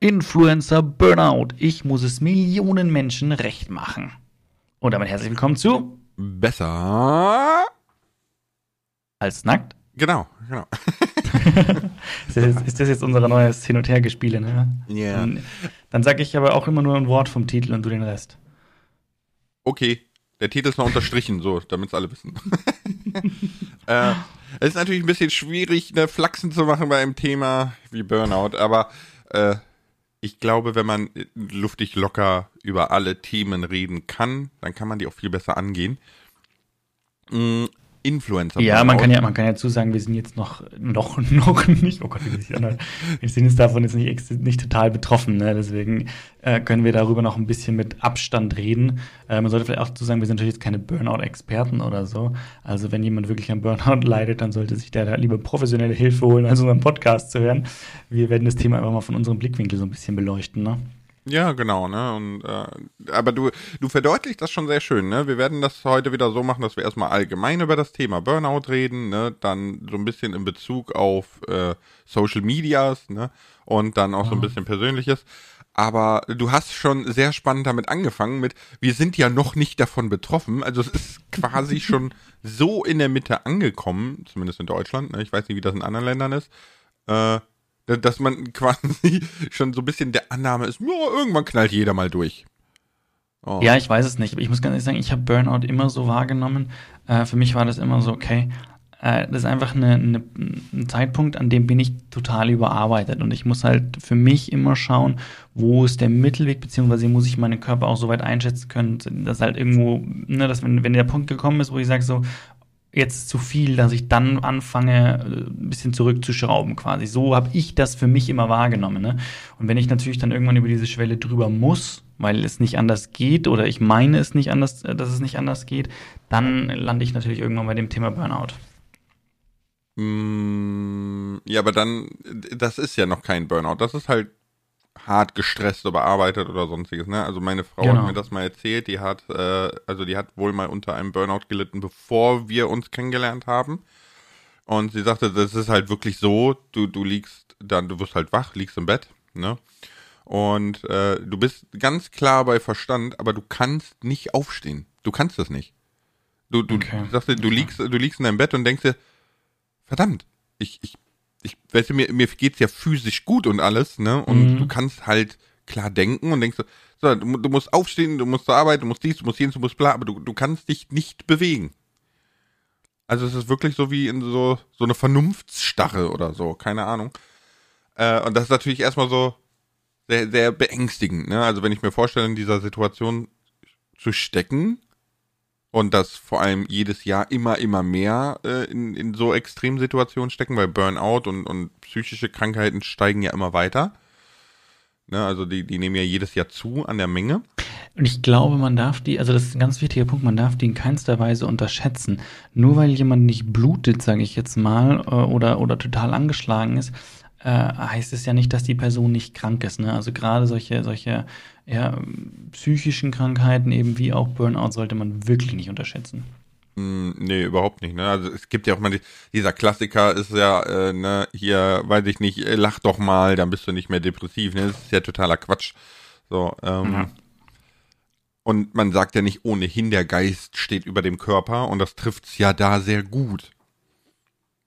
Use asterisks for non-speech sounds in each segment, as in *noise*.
Influencer Burnout. Ich muss es Millionen Menschen recht machen. Und damit herzlich willkommen zu Besser als nackt. Genau, genau. *laughs* ist, das jetzt, ist, das jetzt, unser neues Hin- und Hergespiele, ne? Ja. Yeah. Dann, dann sage ich aber auch immer nur ein Wort vom Titel und du den Rest. Okay. Der Titel ist mal unterstrichen, so, damit es alle wissen. *laughs* äh, es ist natürlich ein bisschen schwierig, eine Flachsen zu machen bei einem Thema wie Burnout, aber äh, ich glaube, wenn man luftig locker über alle Themen reden kann, dann kann man die auch viel besser angehen. Influencer. Ja, man kann ja, man kann ja zusagen, wir sind jetzt noch, noch, *laughs* noch nicht, oh Gott, wie sich anhört. Wir sind jetzt davon jetzt nicht, nicht total betroffen, ne? deswegen äh, können wir darüber noch ein bisschen mit Abstand reden. Äh, man sollte vielleicht auch zusagen, wir sind natürlich jetzt keine Burnout-Experten oder so. Also wenn jemand wirklich an Burnout *laughs* leidet, dann sollte sich der da lieber professionelle Hilfe holen, als unseren Podcast zu hören. Wir werden das Thema einfach mal von unserem Blickwinkel so ein bisschen beleuchten, ne? Ja, genau, ne? Und äh, aber du, du verdeutlichst das schon sehr schön, ne? Wir werden das heute wieder so machen, dass wir erstmal allgemein über das Thema Burnout reden, ne? Dann so ein bisschen in Bezug auf äh, Social Medias, ne? Und dann auch so ein bisschen Persönliches. Aber du hast schon sehr spannend damit angefangen mit, wir sind ja noch nicht davon betroffen. Also es ist quasi *laughs* schon so in der Mitte angekommen, zumindest in Deutschland. Ne? Ich weiß nicht, wie das in anderen Ländern ist. Äh, dass man *laughs* quasi schon so ein bisschen der Annahme ist, ja, irgendwann knallt jeder mal durch. Oh. Ja, ich weiß es nicht. Ich muss ganz ehrlich sagen, ich habe Burnout immer so wahrgenommen. Äh, für mich war das immer so, okay, äh, das ist einfach eine, eine, ein Zeitpunkt, an dem bin ich total überarbeitet. Und ich muss halt für mich immer schauen, wo ist der Mittelweg, beziehungsweise muss ich meinen Körper auch so weit einschätzen können, dass halt irgendwo, ne, dass wenn, wenn der Punkt gekommen ist, wo ich sage so, jetzt zu viel, dass ich dann anfange, äh, ein bisschen zurückzuschrauben quasi. So habe ich das für mich immer wahrgenommen. Ne? Und wenn ich natürlich dann irgendwann über diese Schwelle drüber muss, weil es nicht anders geht oder ich meine es nicht anders, äh, dass es nicht anders geht, dann lande ich natürlich irgendwann bei dem Thema Burnout. Mm, ja, aber dann, das ist ja noch kein Burnout. Das ist halt hart gestresst oder bearbeitet oder sonstiges. Ne? Also meine Frau genau. hat mir das mal erzählt. Die hat, äh, also die hat wohl mal unter einem Burnout gelitten, bevor wir uns kennengelernt haben. Und sie sagte, das ist halt wirklich so, du, du liegst dann, du wirst halt wach, liegst im Bett, ne? Und äh, du bist ganz klar bei Verstand, aber du kannst nicht aufstehen. Du kannst das nicht. Du, du okay. sagst, du liegst, du liegst in deinem Bett und denkst dir, verdammt, ich, ich ich weißt du, mir, mir geht's ja physisch gut und alles, ne? Und mhm. du kannst halt klar denken und denkst so, so du, du, musst aufstehen, du musst zur Arbeit, du musst dies, du musst jenes, du musst bla, aber du, du kannst dich nicht bewegen. Also es ist wirklich so wie in so, so eine Vernunftsstarre oder so, keine Ahnung. Äh, und das ist natürlich erstmal so sehr, sehr beängstigend, ne? Also wenn ich mir vorstelle, in dieser Situation zu stecken, und dass vor allem jedes Jahr immer, immer mehr äh, in, in so Extremsituationen stecken, weil Burnout und, und psychische Krankheiten steigen ja immer weiter. Ne, also die, die nehmen ja jedes Jahr zu an der Menge. Und ich glaube, man darf die, also das ist ein ganz wichtiger Punkt, man darf die in keinster Weise unterschätzen. Nur weil jemand nicht blutet, sage ich jetzt mal, äh, oder, oder total angeschlagen ist, äh, heißt es ja nicht, dass die Person nicht krank ist. Ne? Also gerade solche, solche ja, psychischen Krankheiten, eben wie auch Burnout, sollte man wirklich nicht unterschätzen. Mm, nee, überhaupt nicht. Ne? Also es gibt ja auch mal die, dieser Klassiker ist ja, äh, ne, hier, weiß ich nicht, äh, lach doch mal, dann bist du nicht mehr depressiv. Ne? Das ist ja totaler Quatsch. So, ähm, ja. Und man sagt ja nicht ohnehin, der Geist steht über dem Körper und das trifft's ja da sehr gut.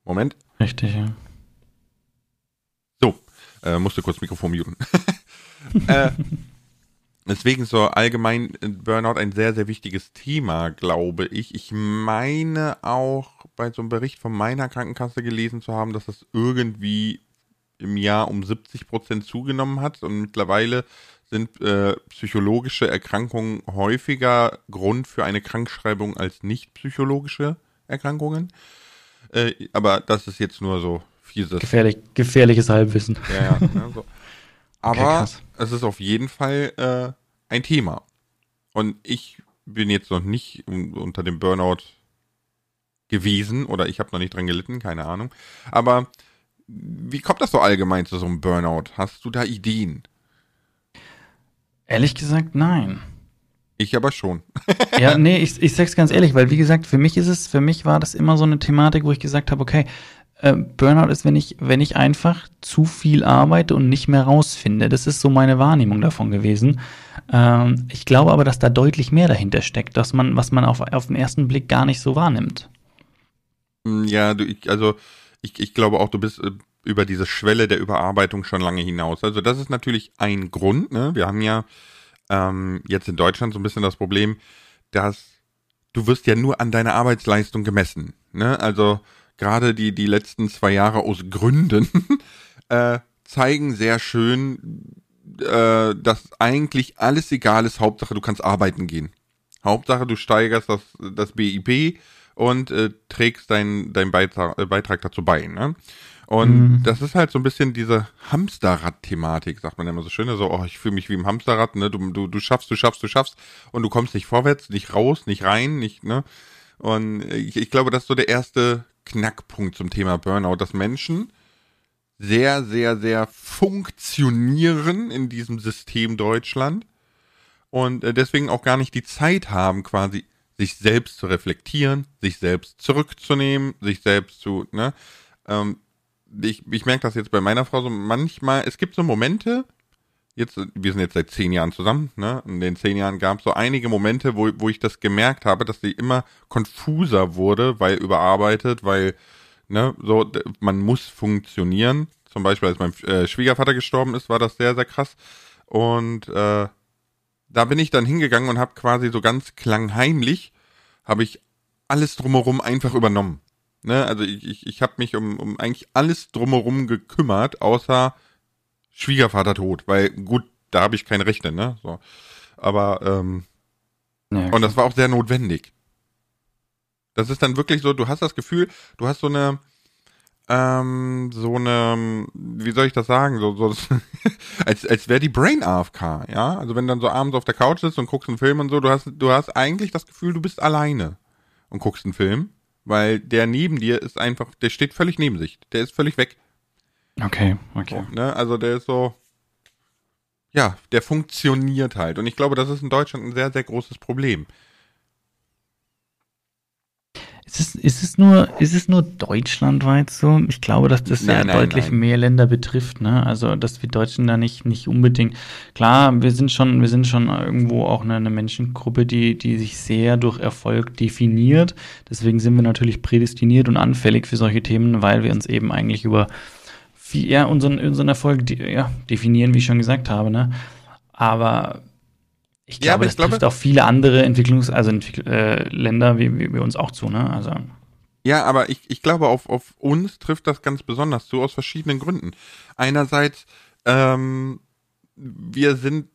Moment. Richtig, ja. Äh, musste kurz Mikrofon muten. *laughs* äh, Deswegen so allgemein äh, Burnout ein sehr, sehr wichtiges Thema, glaube ich. Ich meine auch bei so einem Bericht von meiner Krankenkasse gelesen zu haben, dass das irgendwie im Jahr um 70 Prozent zugenommen hat und mittlerweile sind äh, psychologische Erkrankungen häufiger Grund für eine Krankschreibung als nicht psychologische Erkrankungen. Äh, aber das ist jetzt nur so fieses. Gefährlich, gefährliches Halbwissen. Ja, ja. *laughs* Ne, so. Aber okay, es ist auf jeden Fall äh, ein Thema. Und ich bin jetzt noch nicht unter dem Burnout gewesen oder ich habe noch nicht dran gelitten, keine Ahnung. Aber wie kommt das so allgemein zu so einem Burnout? Hast du da Ideen? Ehrlich gesagt, nein. Ich aber schon. *laughs* ja, nee, ich, ich sag's ganz ehrlich, weil wie gesagt, für mich ist es, für mich war das immer so eine Thematik, wo ich gesagt habe, okay, äh, Burnout ist, wenn ich, wenn ich einfach zu viel arbeite und nicht mehr rausfinde. Das ist so meine Wahrnehmung davon gewesen. Ähm, ich glaube aber, dass da deutlich mehr dahinter steckt, dass man, was man auf, auf den ersten Blick gar nicht so wahrnimmt. Hm, ja, du, ich, also ich, ich glaube auch, du bist äh, über diese Schwelle der Überarbeitung schon lange hinaus. Also das ist natürlich ein Grund. Ne? Wir haben ja ähm, jetzt in Deutschland so ein bisschen das Problem, dass du wirst ja nur an deiner Arbeitsleistung gemessen. Ne? Also gerade die, die letzten zwei Jahre aus Gründen *laughs* äh, zeigen sehr schön, äh, dass eigentlich alles egal ist. Hauptsache, du kannst arbeiten gehen. Hauptsache, du steigerst das, das BIP und äh, trägst deinen dein Beitrag, äh, Beitrag dazu bei. Ne? Und mhm. das ist halt so ein bisschen diese Hamsterrad-Thematik, sagt man immer so schön. So, oh, ich fühle mich wie im Hamsterrad, ne? Du, du, du schaffst, du schaffst, du schaffst und du kommst nicht vorwärts, nicht raus, nicht rein, nicht, ne? Und ich, ich glaube, das ist so der erste Knackpunkt zum Thema Burnout, dass Menschen sehr, sehr, sehr funktionieren in diesem System Deutschland und äh, deswegen auch gar nicht die Zeit haben, quasi sich selbst zu reflektieren, sich selbst zurückzunehmen, sich selbst zu, ne? Ähm, ich, ich merke das jetzt bei meiner Frau so manchmal, es gibt so Momente, jetzt, wir sind jetzt seit zehn Jahren zusammen, ne? In den zehn Jahren gab es so einige Momente, wo, wo ich das gemerkt habe, dass sie immer konfuser wurde, weil überarbeitet, weil, ne, so, man muss funktionieren. Zum Beispiel, als mein äh, Schwiegervater gestorben ist, war das sehr, sehr krass. Und äh, da bin ich dann hingegangen und habe quasi so ganz klangheimlich, habe ich alles drumherum einfach übernommen. Ne? Also ich, ich, ich habe mich um, um eigentlich alles drumherum gekümmert, außer Schwiegervater tot, weil gut, da habe ich keine Rechte, ne? So. Aber ähm, ja, und das war auch sehr notwendig. Das ist dann wirklich so, du hast das Gefühl, du hast so eine ähm, so eine, wie soll ich das sagen, so, so *laughs* als, als wäre die Brain AFK, ja? Also wenn du dann so abends auf der Couch sitzt und guckst einen Film und so, du hast, du hast eigentlich das Gefühl, du bist alleine und guckst einen Film weil der neben dir ist einfach, der steht völlig neben sich. Der ist völlig weg. Okay, okay. So, ne? Also der ist so, ja, der funktioniert halt. Und ich glaube, das ist in Deutschland ein sehr, sehr großes Problem. Ist es, ist es nur, ist es nur deutschlandweit so? Ich glaube, dass das nein, ja nein, deutlich nein. mehr Länder betrifft, ne? Also, dass wir Deutschen da nicht, nicht unbedingt, klar, wir sind schon, wir sind schon irgendwo auch eine, eine Menschengruppe, die, die sich sehr durch Erfolg definiert. Deswegen sind wir natürlich prädestiniert und anfällig für solche Themen, weil wir uns eben eigentlich über wie, ja, unseren, unseren Erfolg ja, definieren, wie ich schon gesagt habe, ne? Aber ich glaube, ja, das ich trifft auch viele andere Entwicklungs-, also Entwickl äh, Länder wie, wie, wie uns auch zu, ne? Also. Ja, aber ich, ich glaube, auf, auf uns trifft das ganz besonders zu, aus verschiedenen Gründen. Einerseits, ähm, wir sind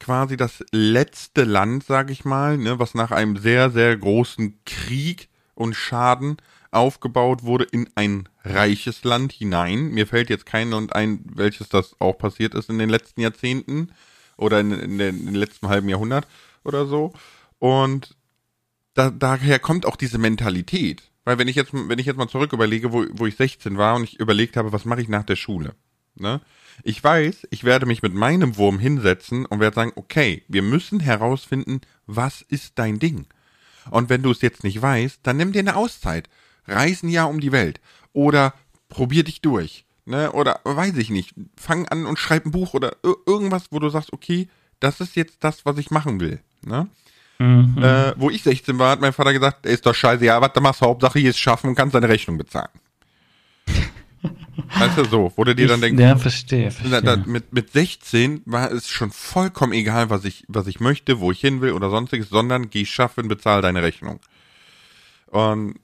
quasi das letzte Land, sag ich mal, ne, was nach einem sehr, sehr großen Krieg und Schaden aufgebaut wurde in ein reiches Land hinein. Mir fällt jetzt kein Land ein, welches das auch passiert ist in den letzten Jahrzehnten oder in, in, den, in den letzten halben Jahrhundert oder so. Und da, daher kommt auch diese Mentalität. Weil wenn ich jetzt, wenn ich jetzt mal zurück überlege, wo, wo ich 16 war und ich überlegt habe, was mache ich nach der Schule? Ne? Ich weiß, ich werde mich mit meinem Wurm hinsetzen und werde sagen, okay, wir müssen herausfinden, was ist dein Ding? Und wenn du es jetzt nicht weißt, dann nimm dir eine Auszeit. Reis ein Jahr um die Welt. Oder probier dich durch ne? Oder weiß ich nicht. Fang an und schreib ein Buch oder irgendwas, wo du sagst, okay, das ist jetzt das, was ich machen will. Ne? Mhm. Äh, wo ich 16 war, hat mein Vater gesagt, ist doch scheiße, ja, was du machst, Hauptsache hier ist schaffen und kannst deine Rechnung bezahlen. *laughs* weißt du, so, wo du dir ich, dann denkst, ja, verstehe, verstehe. Da, da, mit, mit 16 war es schon vollkommen egal, was ich, was ich möchte, wo ich hin will oder sonstiges, sondern geh schaffen, bezahl deine Rechnung. Und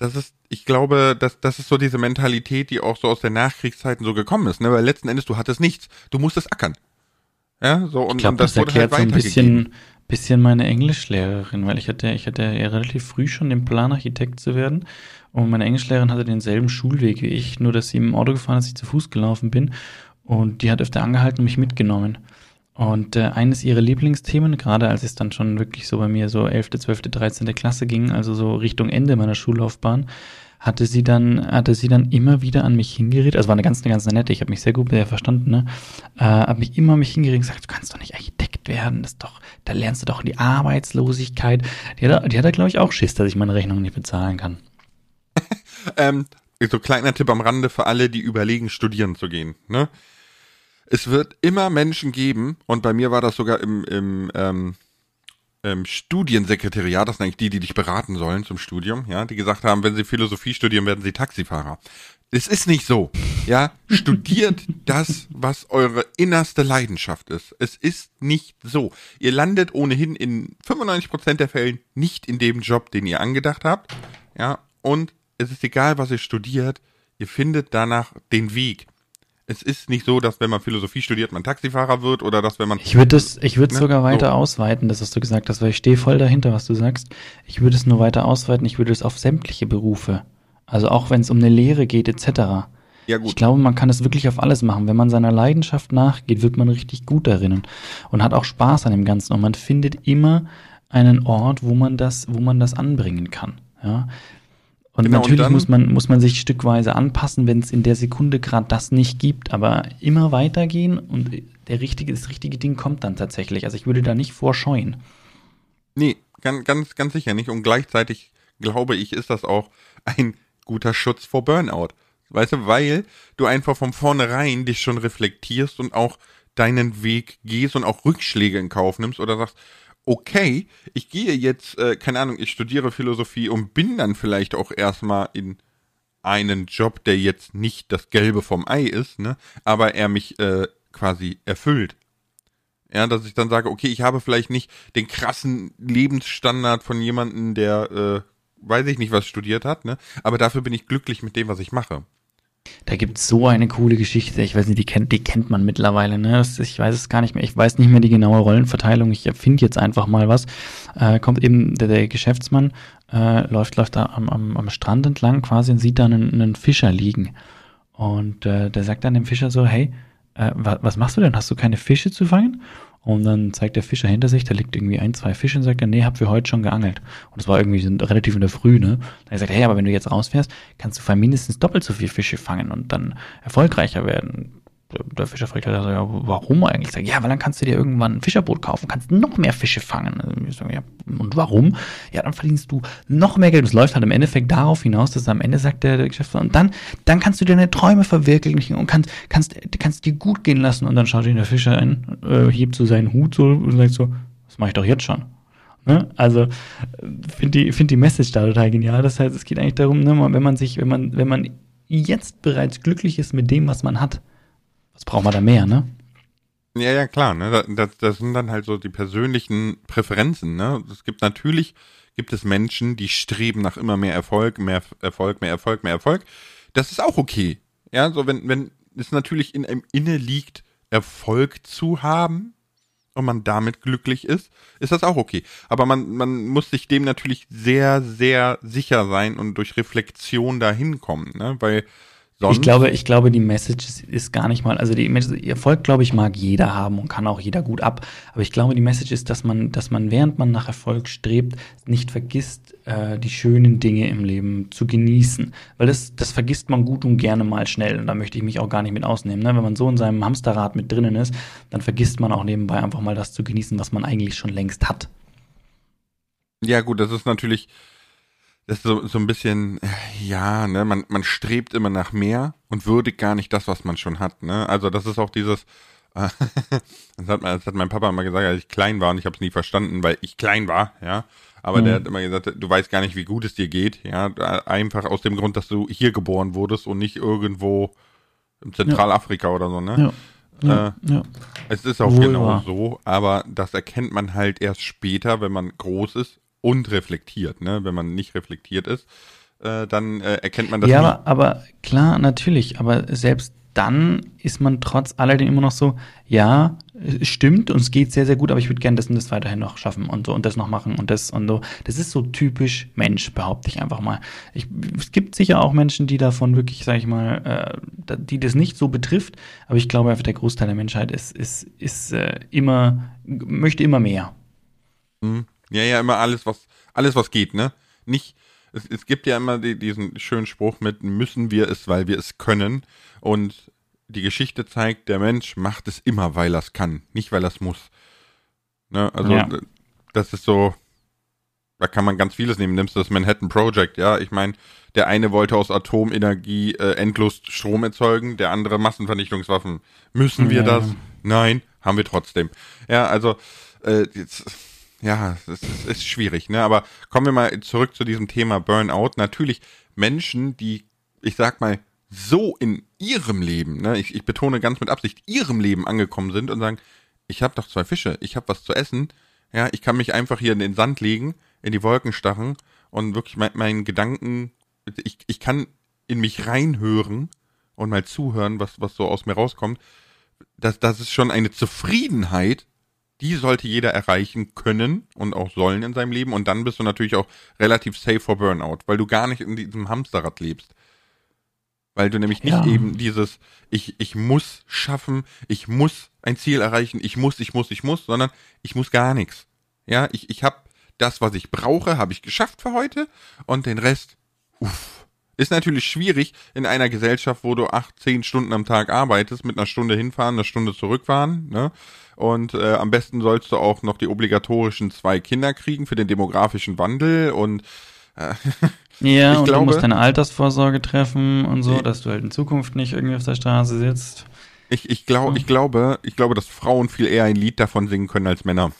das ist, ich glaube, das, das ist so diese Mentalität, die auch so aus der Nachkriegszeiten so gekommen ist, ne? Weil letzten Endes, du hattest nichts. Du musstest ackern. Ja, so, und, ich glaub, und das, das erklärt halt so ein bisschen, bisschen meine Englischlehrerin, weil ich hatte, ich hatte ja relativ früh schon den Plan, Architekt zu werden. Und meine Englischlehrerin hatte denselben Schulweg wie ich, nur dass sie im Auto gefahren ist, ich zu Fuß gelaufen bin. Und die hat öfter angehalten und mich mitgenommen. Und äh, eines ihrer Lieblingsthemen, gerade als es dann schon wirklich so bei mir so 11., 12., 13. Klasse ging, also so Richtung Ende meiner Schullaufbahn, hatte sie dann, hatte sie dann immer wieder an mich hingeredet, also war eine ganz, eine ganz nette, ich habe mich sehr gut mit ihr verstanden, ne? Äh, habe mich immer mich hingeredet und gesagt, du kannst doch nicht Architekt werden, das doch, da lernst du doch die Arbeitslosigkeit. Die hat, die hat da, glaube ich, auch Schiss, dass ich meine Rechnung nicht bezahlen kann. *laughs* ähm, so kleiner Tipp am Rande für alle, die überlegen, studieren zu gehen. Ne? Es wird immer Menschen geben, und bei mir war das sogar im, im ähm, ähm, Studiensekretariat, das sind eigentlich die, die dich beraten sollen zum Studium, ja, die gesagt haben, wenn sie Philosophie studieren, werden sie Taxifahrer. Es ist nicht so. Ja, *laughs* studiert das, was eure innerste Leidenschaft ist. Es ist nicht so. Ihr landet ohnehin in 95% der Fällen nicht in dem Job, den ihr angedacht habt. Ja, und es ist egal, was ihr studiert. Ihr findet danach den Weg es ist nicht so, dass wenn man Philosophie studiert, man Taxifahrer wird oder dass wenn man. Ich würde es, ich würde ne? sogar weiter so. ausweiten, das hast du gesagt hast, weil ich stehe voll dahinter, was du sagst. Ich würde es nur weiter ausweiten, ich würde es auf sämtliche Berufe. Also auch wenn es um eine Lehre geht, etc. Ja, gut. Ich glaube, man kann es wirklich auf alles machen. Wenn man seiner Leidenschaft nachgeht, wird man richtig gut darin und, und hat auch Spaß an dem Ganzen. Und man findet immer einen Ort, wo man das, wo man das anbringen kann. Ja, und genau, natürlich und muss, man, muss man sich stückweise anpassen, wenn es in der Sekunde gerade das nicht gibt, aber immer weitergehen und der richtige, das richtige Ding kommt dann tatsächlich. Also ich würde da nicht vorscheuen. Nee, ganz, ganz, ganz sicher nicht. Und gleichzeitig glaube ich, ist das auch ein guter Schutz vor Burnout. Weißt du, weil du einfach von vornherein dich schon reflektierst und auch deinen Weg gehst und auch Rückschläge in Kauf nimmst oder sagst, okay, ich gehe jetzt, äh, keine Ahnung, ich studiere Philosophie und bin dann vielleicht auch erstmal in einen Job, der jetzt nicht das Gelbe vom Ei ist, ne, aber er mich äh, quasi erfüllt. Ja, dass ich dann sage, okay, ich habe vielleicht nicht den krassen Lebensstandard von jemandem, der, äh, weiß ich nicht, was studiert hat, ne, aber dafür bin ich glücklich mit dem, was ich mache. Da gibt es so eine coole Geschichte. Ich weiß nicht, die kennt, die kennt man mittlerweile. Ne? Ich weiß es gar nicht mehr. Ich weiß nicht mehr die genaue Rollenverteilung. Ich erfinde jetzt einfach mal was. Äh, kommt eben der, der Geschäftsmann, äh, läuft, läuft da am, am, am Strand entlang quasi und sieht da einen, einen Fischer liegen. Und äh, der sagt dann dem Fischer so, hey, äh, was machst du denn? Hast du keine Fische zu fangen? Und dann zeigt der Fischer hinter sich, da liegt irgendwie ein, zwei Fische und sagt er, nee, hab wir heute schon geangelt. Und es war irgendwie relativ in der Früh, ne? Dann sagt er, hey, aber wenn du jetzt rausfährst, kannst du mindestens doppelt so viel Fische fangen und dann erfolgreicher werden der Fischer fragt halt, ja, warum eigentlich? Sag, ja, weil dann kannst du dir irgendwann ein Fischerboot kaufen, kannst noch mehr Fische fangen. Ich sag, ja, und warum? Ja, dann verdienst du noch mehr Geld. Es läuft halt im Endeffekt darauf hinaus, dass am Ende sagt der, der Geschäftsführer, und dann, dann kannst du deine Träume verwirklichen und kannst, kannst, kannst dir gut gehen lassen. Und dann schaut ihn der Fischer ein, äh, hebt so seinen Hut so und sagt so, das mache ich doch jetzt schon. Ne? Also finde die, find die Message da total genial. Das heißt, es geht eigentlich darum, ne, wenn man sich, wenn man, wenn man jetzt bereits glücklich ist mit dem, was man hat, was braucht man da mehr, ne? Ja, ja, klar, ne? Das, das sind dann halt so die persönlichen Präferenzen, ne? Es gibt natürlich, gibt es Menschen, die streben nach immer mehr Erfolg, mehr Erfolg, mehr Erfolg, mehr Erfolg. Das ist auch okay. Ja, so wenn, wenn es natürlich in einem Inne liegt, Erfolg zu haben und man damit glücklich ist, ist das auch okay. Aber man, man muss sich dem natürlich sehr, sehr sicher sein und durch Reflexion dahin kommen, ne? Weil Sonst? Ich glaube, ich glaube, die Message ist, ist gar nicht mal, also die Message, Erfolg, glaube ich, mag jeder haben und kann auch jeder gut ab. Aber ich glaube, die Message ist, dass man, dass man, während man nach Erfolg strebt, nicht vergisst, äh, die schönen Dinge im Leben zu genießen. Weil das, das vergisst man gut und gerne mal schnell. Und da möchte ich mich auch gar nicht mit ausnehmen. Ne? Wenn man so in seinem Hamsterrad mit drinnen ist, dann vergisst man auch nebenbei einfach mal das zu genießen, was man eigentlich schon längst hat. Ja, gut, das ist natürlich das ist so, so ein bisschen, ja, ne, man, man strebt immer nach mehr und würdigt gar nicht das, was man schon hat, ne? Also das ist auch dieses, *laughs* das, hat, das hat mein Papa immer gesagt, als ich klein war und ich habe es nie verstanden, weil ich klein war, ja. Aber mhm. der hat immer gesagt, du weißt gar nicht, wie gut es dir geht, ja. Einfach aus dem Grund, dass du hier geboren wurdest und nicht irgendwo in Zentralafrika ja. oder so, ne? Ja. Äh, ja. Es ist auch Wohl genau war. so, aber das erkennt man halt erst später, wenn man groß ist und reflektiert. Ne? Wenn man nicht reflektiert ist, äh, dann äh, erkennt man das. Ja, aber, aber klar, natürlich. Aber selbst dann ist man trotz alledem immer noch so, ja, es stimmt und es geht sehr, sehr gut, aber ich würde gerne das und das weiterhin noch schaffen und so und das noch machen und das und so. Das ist so typisch Mensch, behaupte ich einfach mal. Ich, es gibt sicher auch Menschen, die davon wirklich, sag ich mal, äh, die das nicht so betrifft, aber ich glaube einfach, der Großteil der Menschheit ist, ist, ist äh, immer, möchte immer mehr. Mhm. Ja, ja, immer alles, was, alles, was geht, ne? Nicht, es, es gibt ja immer die, diesen schönen Spruch mit, müssen wir es, weil wir es können. Und die Geschichte zeigt, der Mensch macht es immer, weil er es kann, nicht weil er es muss. Ne? Also, ja. das ist so, da kann man ganz vieles nehmen. Nimmst du das Manhattan Project, ja? Ich meine, der eine wollte aus Atomenergie äh, endlos Strom erzeugen, der andere Massenvernichtungswaffen. Müssen wir ja. das? Nein, haben wir trotzdem. Ja, also äh, jetzt, ja, es ist, ist schwierig, ne? Aber kommen wir mal zurück zu diesem Thema Burnout. Natürlich Menschen, die, ich sag mal, so in ihrem Leben, ne, ich, ich betone ganz mit Absicht, ihrem Leben angekommen sind und sagen, ich habe doch zwei Fische, ich habe was zu essen, ja, ich kann mich einfach hier in den Sand legen, in die Wolken starren und wirklich mein, meinen Gedanken, ich, ich kann in mich reinhören und mal zuhören, was, was so aus mir rauskommt. Das, das ist schon eine Zufriedenheit, die sollte jeder erreichen können und auch sollen in seinem Leben. Und dann bist du natürlich auch relativ safe for Burnout, weil du gar nicht in diesem Hamsterrad lebst. Weil du nämlich nicht ja. eben dieses, ich, ich muss schaffen, ich muss ein Ziel erreichen, ich muss, ich muss, ich muss, sondern ich muss gar nichts. Ja, ich, ich habe das, was ich brauche, habe ich geschafft für heute und den Rest, uff. Ist natürlich schwierig in einer Gesellschaft, wo du acht, zehn Stunden am Tag arbeitest, mit einer Stunde hinfahren, einer Stunde zurückfahren, ne? Und äh, am besten sollst du auch noch die obligatorischen zwei Kinder kriegen für den demografischen Wandel und äh, *laughs* Ja, und glaube, du musst deine Altersvorsorge treffen und so, dass du halt in Zukunft nicht irgendwie auf der Straße sitzt. Ich, ich, glaub, ich glaube, ich glaube, dass Frauen viel eher ein Lied davon singen können als Männer.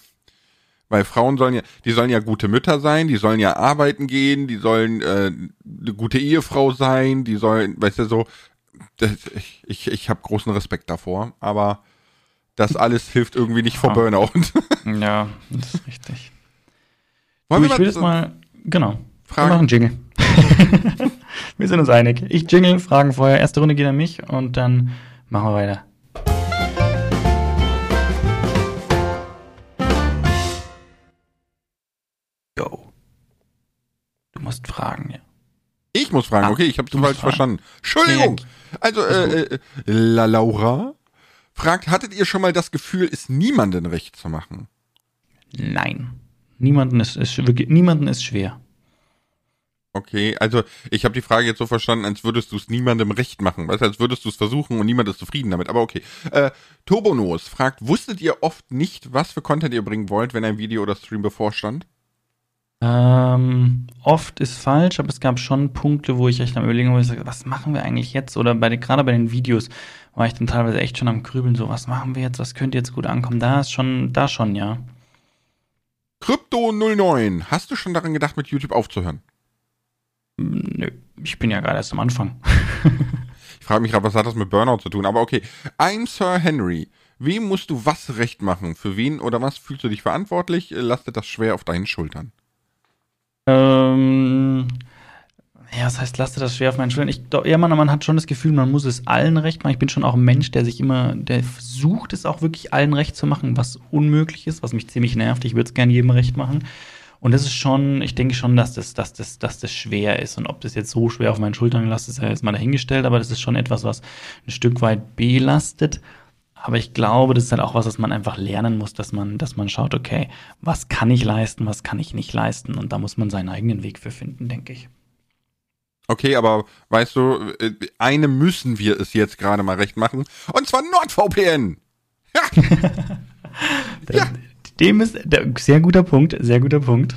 Weil Frauen sollen ja, die sollen ja gute Mütter sein, die sollen ja arbeiten gehen, die sollen äh, eine gute Ehefrau sein, die sollen, weißt du so, das, ich, ich, ich habe großen Respekt davor, aber das alles hilft irgendwie nicht vor Burnout. *laughs* Ja, das ist richtig. Wollen du, ich will jetzt mal, genau. Fragen? Wir machen Jingle. *laughs* wir sind uns einig. Ich jingle, Fragen vorher. Erste Runde geht an mich und dann machen wir weiter. Go. Du musst fragen, ja. Ich muss fragen, ah, okay, ich habe es falsch verstanden. Entschuldigung. Also, äh, äh, La Laura fragt, hattet ihr schon mal das Gefühl, es niemanden recht zu machen? Nein. Niemanden ist, ist wirklich, niemanden ist schwer. Okay, also ich habe die Frage jetzt so verstanden, als würdest du es niemandem recht machen. Weißt du, als würdest du es versuchen und niemand ist zufrieden damit. Aber okay. Äh, Turbonos fragt, wusstet ihr oft nicht, was für Content ihr bringen wollt, wenn ein Video oder Stream bevorstand? Ähm, oft ist falsch, aber es gab schon Punkte, wo ich echt am überlegen war, was machen wir eigentlich jetzt? Oder bei gerade bei den Videos war ich dann teilweise echt schon am Grübeln, so, was machen wir jetzt? Was könnte jetzt gut ankommen? Da ist schon, da schon, ja. Krypto09, hast du schon daran gedacht, mit YouTube aufzuhören? Nö, ich bin ja gerade erst am Anfang. *laughs* ich frage mich gerade, was hat das mit Burnout zu tun? Aber okay, I'm Sir Henry. Wem musst du was recht machen? Für wen oder was fühlst du dich verantwortlich? Lastet das schwer auf deinen Schultern? Ähm, ja, das heißt, lasse das schwer auf meinen Schultern. Ich, ja, man, man hat schon das Gefühl, man muss es allen recht machen. Ich bin schon auch ein Mensch, der sich immer, der versucht, es auch wirklich allen recht zu machen, was unmöglich ist, was mich ziemlich nervt. Ich würde es gerne jedem recht machen. Und das ist schon, ich denke schon, dass das, dass das, dass das schwer ist. Und ob das jetzt so schwer auf meinen Schultern lasst, ist ja jetzt mal dahingestellt, aber das ist schon etwas, was ein Stück weit belastet. Aber ich glaube, das ist halt auch was, was man einfach lernen muss, dass man, dass man schaut, okay, was kann ich leisten, was kann ich nicht leisten? Und da muss man seinen eigenen Weg für finden, denke ich. Okay, aber weißt du, äh, eine müssen wir es jetzt gerade mal recht machen. Und zwar NordVPN. Ja. *laughs* ja. Dem ist der, sehr guter Punkt, sehr guter Punkt.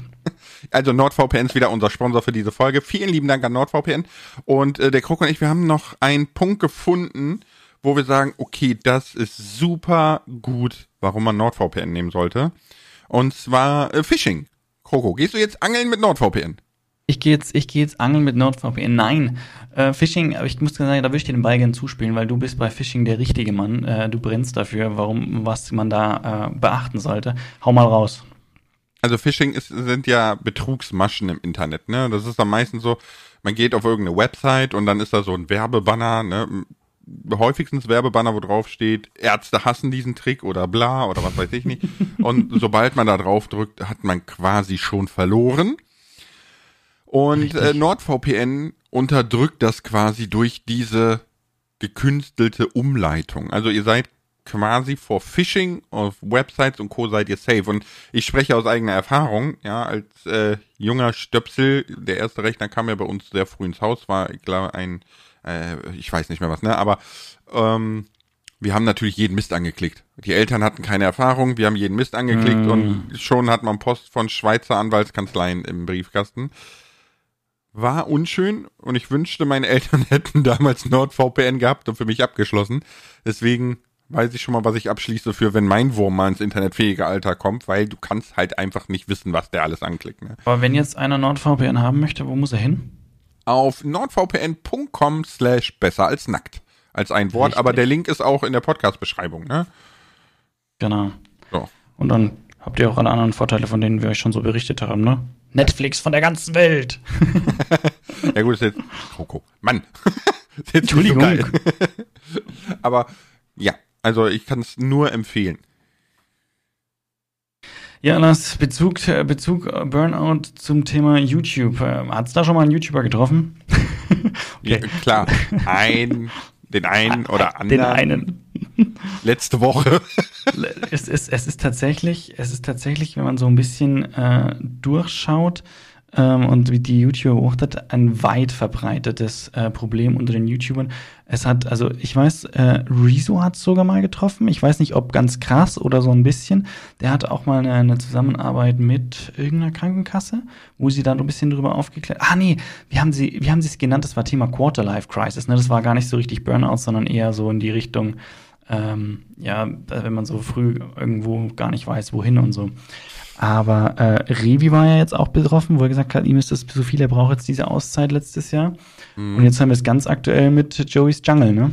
Also NordVPN ist wieder unser Sponsor für diese Folge. Vielen lieben Dank an NordVPN. Und äh, der Krug und ich, wir haben noch einen Punkt gefunden, wo wir sagen, okay, das ist super gut, warum man NordVPN nehmen sollte. Und zwar äh, Phishing. Kroko, gehst du jetzt angeln mit NordVPN? Ich gehe jetzt, ich gehe jetzt angeln mit NordVPN. Nein, äh, Phishing, aber ich muss sagen, da würde ich dir den Ball gerne zuspielen, weil du bist bei Phishing der richtige Mann. Äh, du brennst dafür, warum, was man da äh, beachten sollte. Hau mal raus. Also Phishing ist, sind ja Betrugsmaschen im Internet, ne? Das ist dann meistens so, man geht auf irgendeine Website und dann ist da so ein Werbebanner, ne? Häufigstens Werbebanner, wo drauf steht, Ärzte hassen diesen Trick oder bla oder was weiß ich nicht. Und *laughs* sobald man da drauf drückt, hat man quasi schon verloren. Und äh, NordVPN unterdrückt das quasi durch diese gekünstelte Umleitung. Also ihr seid quasi vor Phishing auf Websites und Co. seid ihr safe. Und ich spreche aus eigener Erfahrung, ja, als äh, junger Stöpsel, der erste Rechner kam ja bei uns sehr früh ins Haus, war, ich glaube, ein äh, ich weiß nicht mehr was, ne? Aber ähm, wir haben natürlich jeden Mist angeklickt. Die Eltern hatten keine Erfahrung, wir haben jeden Mist angeklickt mm. und schon hat man Post von Schweizer Anwaltskanzleien im Briefkasten. War unschön und ich wünschte, meine Eltern *laughs* hätten damals NordVPN gehabt und für mich abgeschlossen. Deswegen weiß ich schon mal, was ich abschließe für, wenn mein Wurm mal ins internetfähige Alter kommt, weil du kannst halt einfach nicht wissen, was der alles anklickt. Ne? Aber wenn jetzt einer NordVPN haben möchte, wo muss er hin? Auf nordvpn.com slash besser als nackt. Als ein Wort, Richtig. aber der Link ist auch in der Podcast-Beschreibung, ne? Genau. So. Und dann habt ihr auch alle anderen Vorteile, von denen wir euch schon so berichtet haben, ne? Netflix von der ganzen Welt. *laughs* ja gut, ist jetzt Coco. Mann. *laughs* ist jetzt Entschuldigung. *laughs* aber ja, also ich kann es nur empfehlen. Ja, Lars, Bezug, äh, Bezug äh, Burnout zum Thema YouTube. Äh, Hat es da schon mal einen YouTuber getroffen? okay. *laughs* ja, klar, ein, den einen oder anderen. Den einen. *laughs* Letzte Woche. es, ist, es ist tatsächlich, es ist tatsächlich, wenn man so ein bisschen äh, durchschaut, ähm, und wie die YouTuber beobachtet, ein weit verbreitetes äh, Problem unter den YouTubern. Es hat, also ich weiß, äh, Rezo hat es sogar mal getroffen. Ich weiß nicht, ob ganz krass oder so ein bisschen. Der hatte auch mal eine, eine Zusammenarbeit mit irgendeiner Krankenkasse, wo sie dann ein bisschen drüber aufgeklärt. Ah nee, wie haben sie, wie haben sie es genannt? Das war Thema Quarterlife Crisis. Ne? Das war gar nicht so richtig Burnout, sondern eher so in die Richtung. Ähm, ja, wenn man so früh irgendwo gar nicht weiß, wohin und so. Aber äh, Revi war ja jetzt auch betroffen, wo er gesagt hat, ihm ist das zu viel, er braucht jetzt diese Auszeit letztes Jahr. Mhm. Und jetzt haben wir es ganz aktuell mit Joey's Jungle, ne?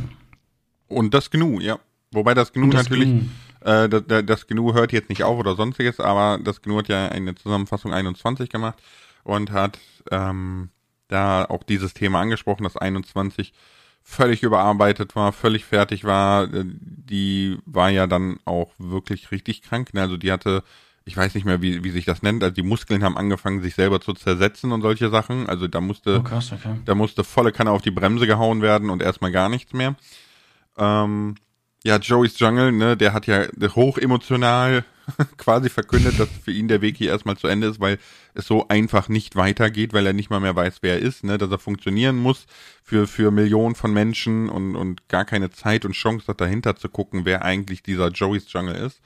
Und das Gnu, ja. Wobei das Gnu das natürlich, Gnu. Äh, das, das Gnu hört jetzt nicht auf oder sonstiges, aber das Gnu hat ja eine Zusammenfassung 21 gemacht und hat ähm, da auch dieses Thema angesprochen, dass 21 völlig überarbeitet war, völlig fertig war. Äh, die war ja dann auch wirklich richtig krank. Ne? Also die hatte ich weiß nicht mehr, wie, wie sich das nennt, also die Muskeln haben angefangen, sich selber zu zersetzen und solche Sachen. Also da musste, oh, krass, okay. da musste volle Kanne auf die Bremse gehauen werden und erstmal gar nichts mehr. Ähm, ja, Joey's Jungle, ne, der hat ja hoch emotional *laughs* quasi verkündet, dass für ihn der Weg hier erstmal zu Ende ist, weil es so einfach nicht weitergeht, weil er nicht mal mehr weiß, wer er ist, ne, dass er funktionieren muss für, für Millionen von Menschen und, und gar keine Zeit und Chance hat, dahinter zu gucken, wer eigentlich dieser Joey's Jungle ist.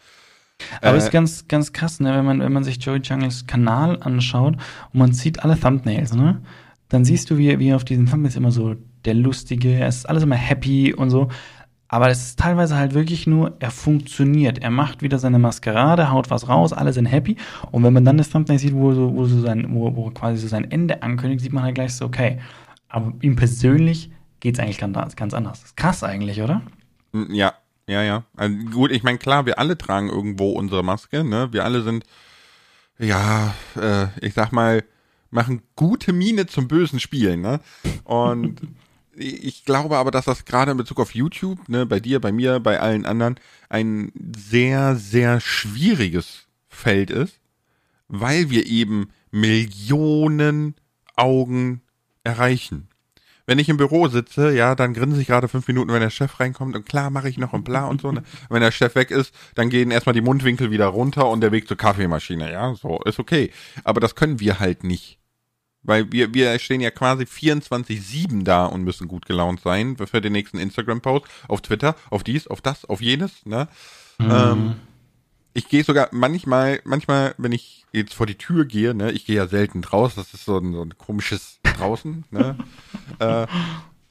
Aber es äh, ist ganz, ganz krass, ne? wenn, man, wenn man sich Joey Jungles Kanal anschaut und man sieht alle Thumbnails, ne? Dann siehst du, wie, wie auf diesen Thumbnails immer so der Lustige, er ist alles immer happy und so. Aber es ist teilweise halt wirklich nur, er funktioniert. Er macht wieder seine Maskerade, haut was raus, alle sind happy. Und wenn man dann das Thumbnail sieht, wo, so, wo, so sein, wo, wo quasi so sein Ende ankündigt, sieht man halt gleich so, okay. Aber ihm persönlich geht es eigentlich ganz, ganz anders. Das ist krass eigentlich, oder? Ja, ja, ja. Also gut, ich meine, klar, wir alle tragen irgendwo unsere Maske, ne? Wir alle sind, ja, äh, ich sag mal, machen gute Miene zum bösen Spielen, ne? Und *laughs* ich glaube aber, dass das gerade in Bezug auf YouTube, ne, bei dir, bei mir, bei allen anderen, ein sehr, sehr schwieriges Feld ist, weil wir eben Millionen Augen erreichen wenn ich im Büro sitze, ja, dann grinse ich gerade fünf Minuten, wenn der Chef reinkommt und klar mache ich noch und bla und so. Ne? Wenn der Chef weg ist, dann gehen erstmal die Mundwinkel wieder runter und der Weg zur Kaffeemaschine, ja, so, ist okay. Aber das können wir halt nicht. Weil wir, wir stehen ja quasi 24-7 da und müssen gut gelaunt sein für den nächsten Instagram-Post, auf Twitter, auf dies, auf das, auf jenes, ne? Mhm. Ähm, ich gehe sogar manchmal, manchmal, wenn ich jetzt vor die Tür gehe, ne, ich gehe ja selten raus, das ist so ein, so ein komisches draußen, ne? *laughs* äh,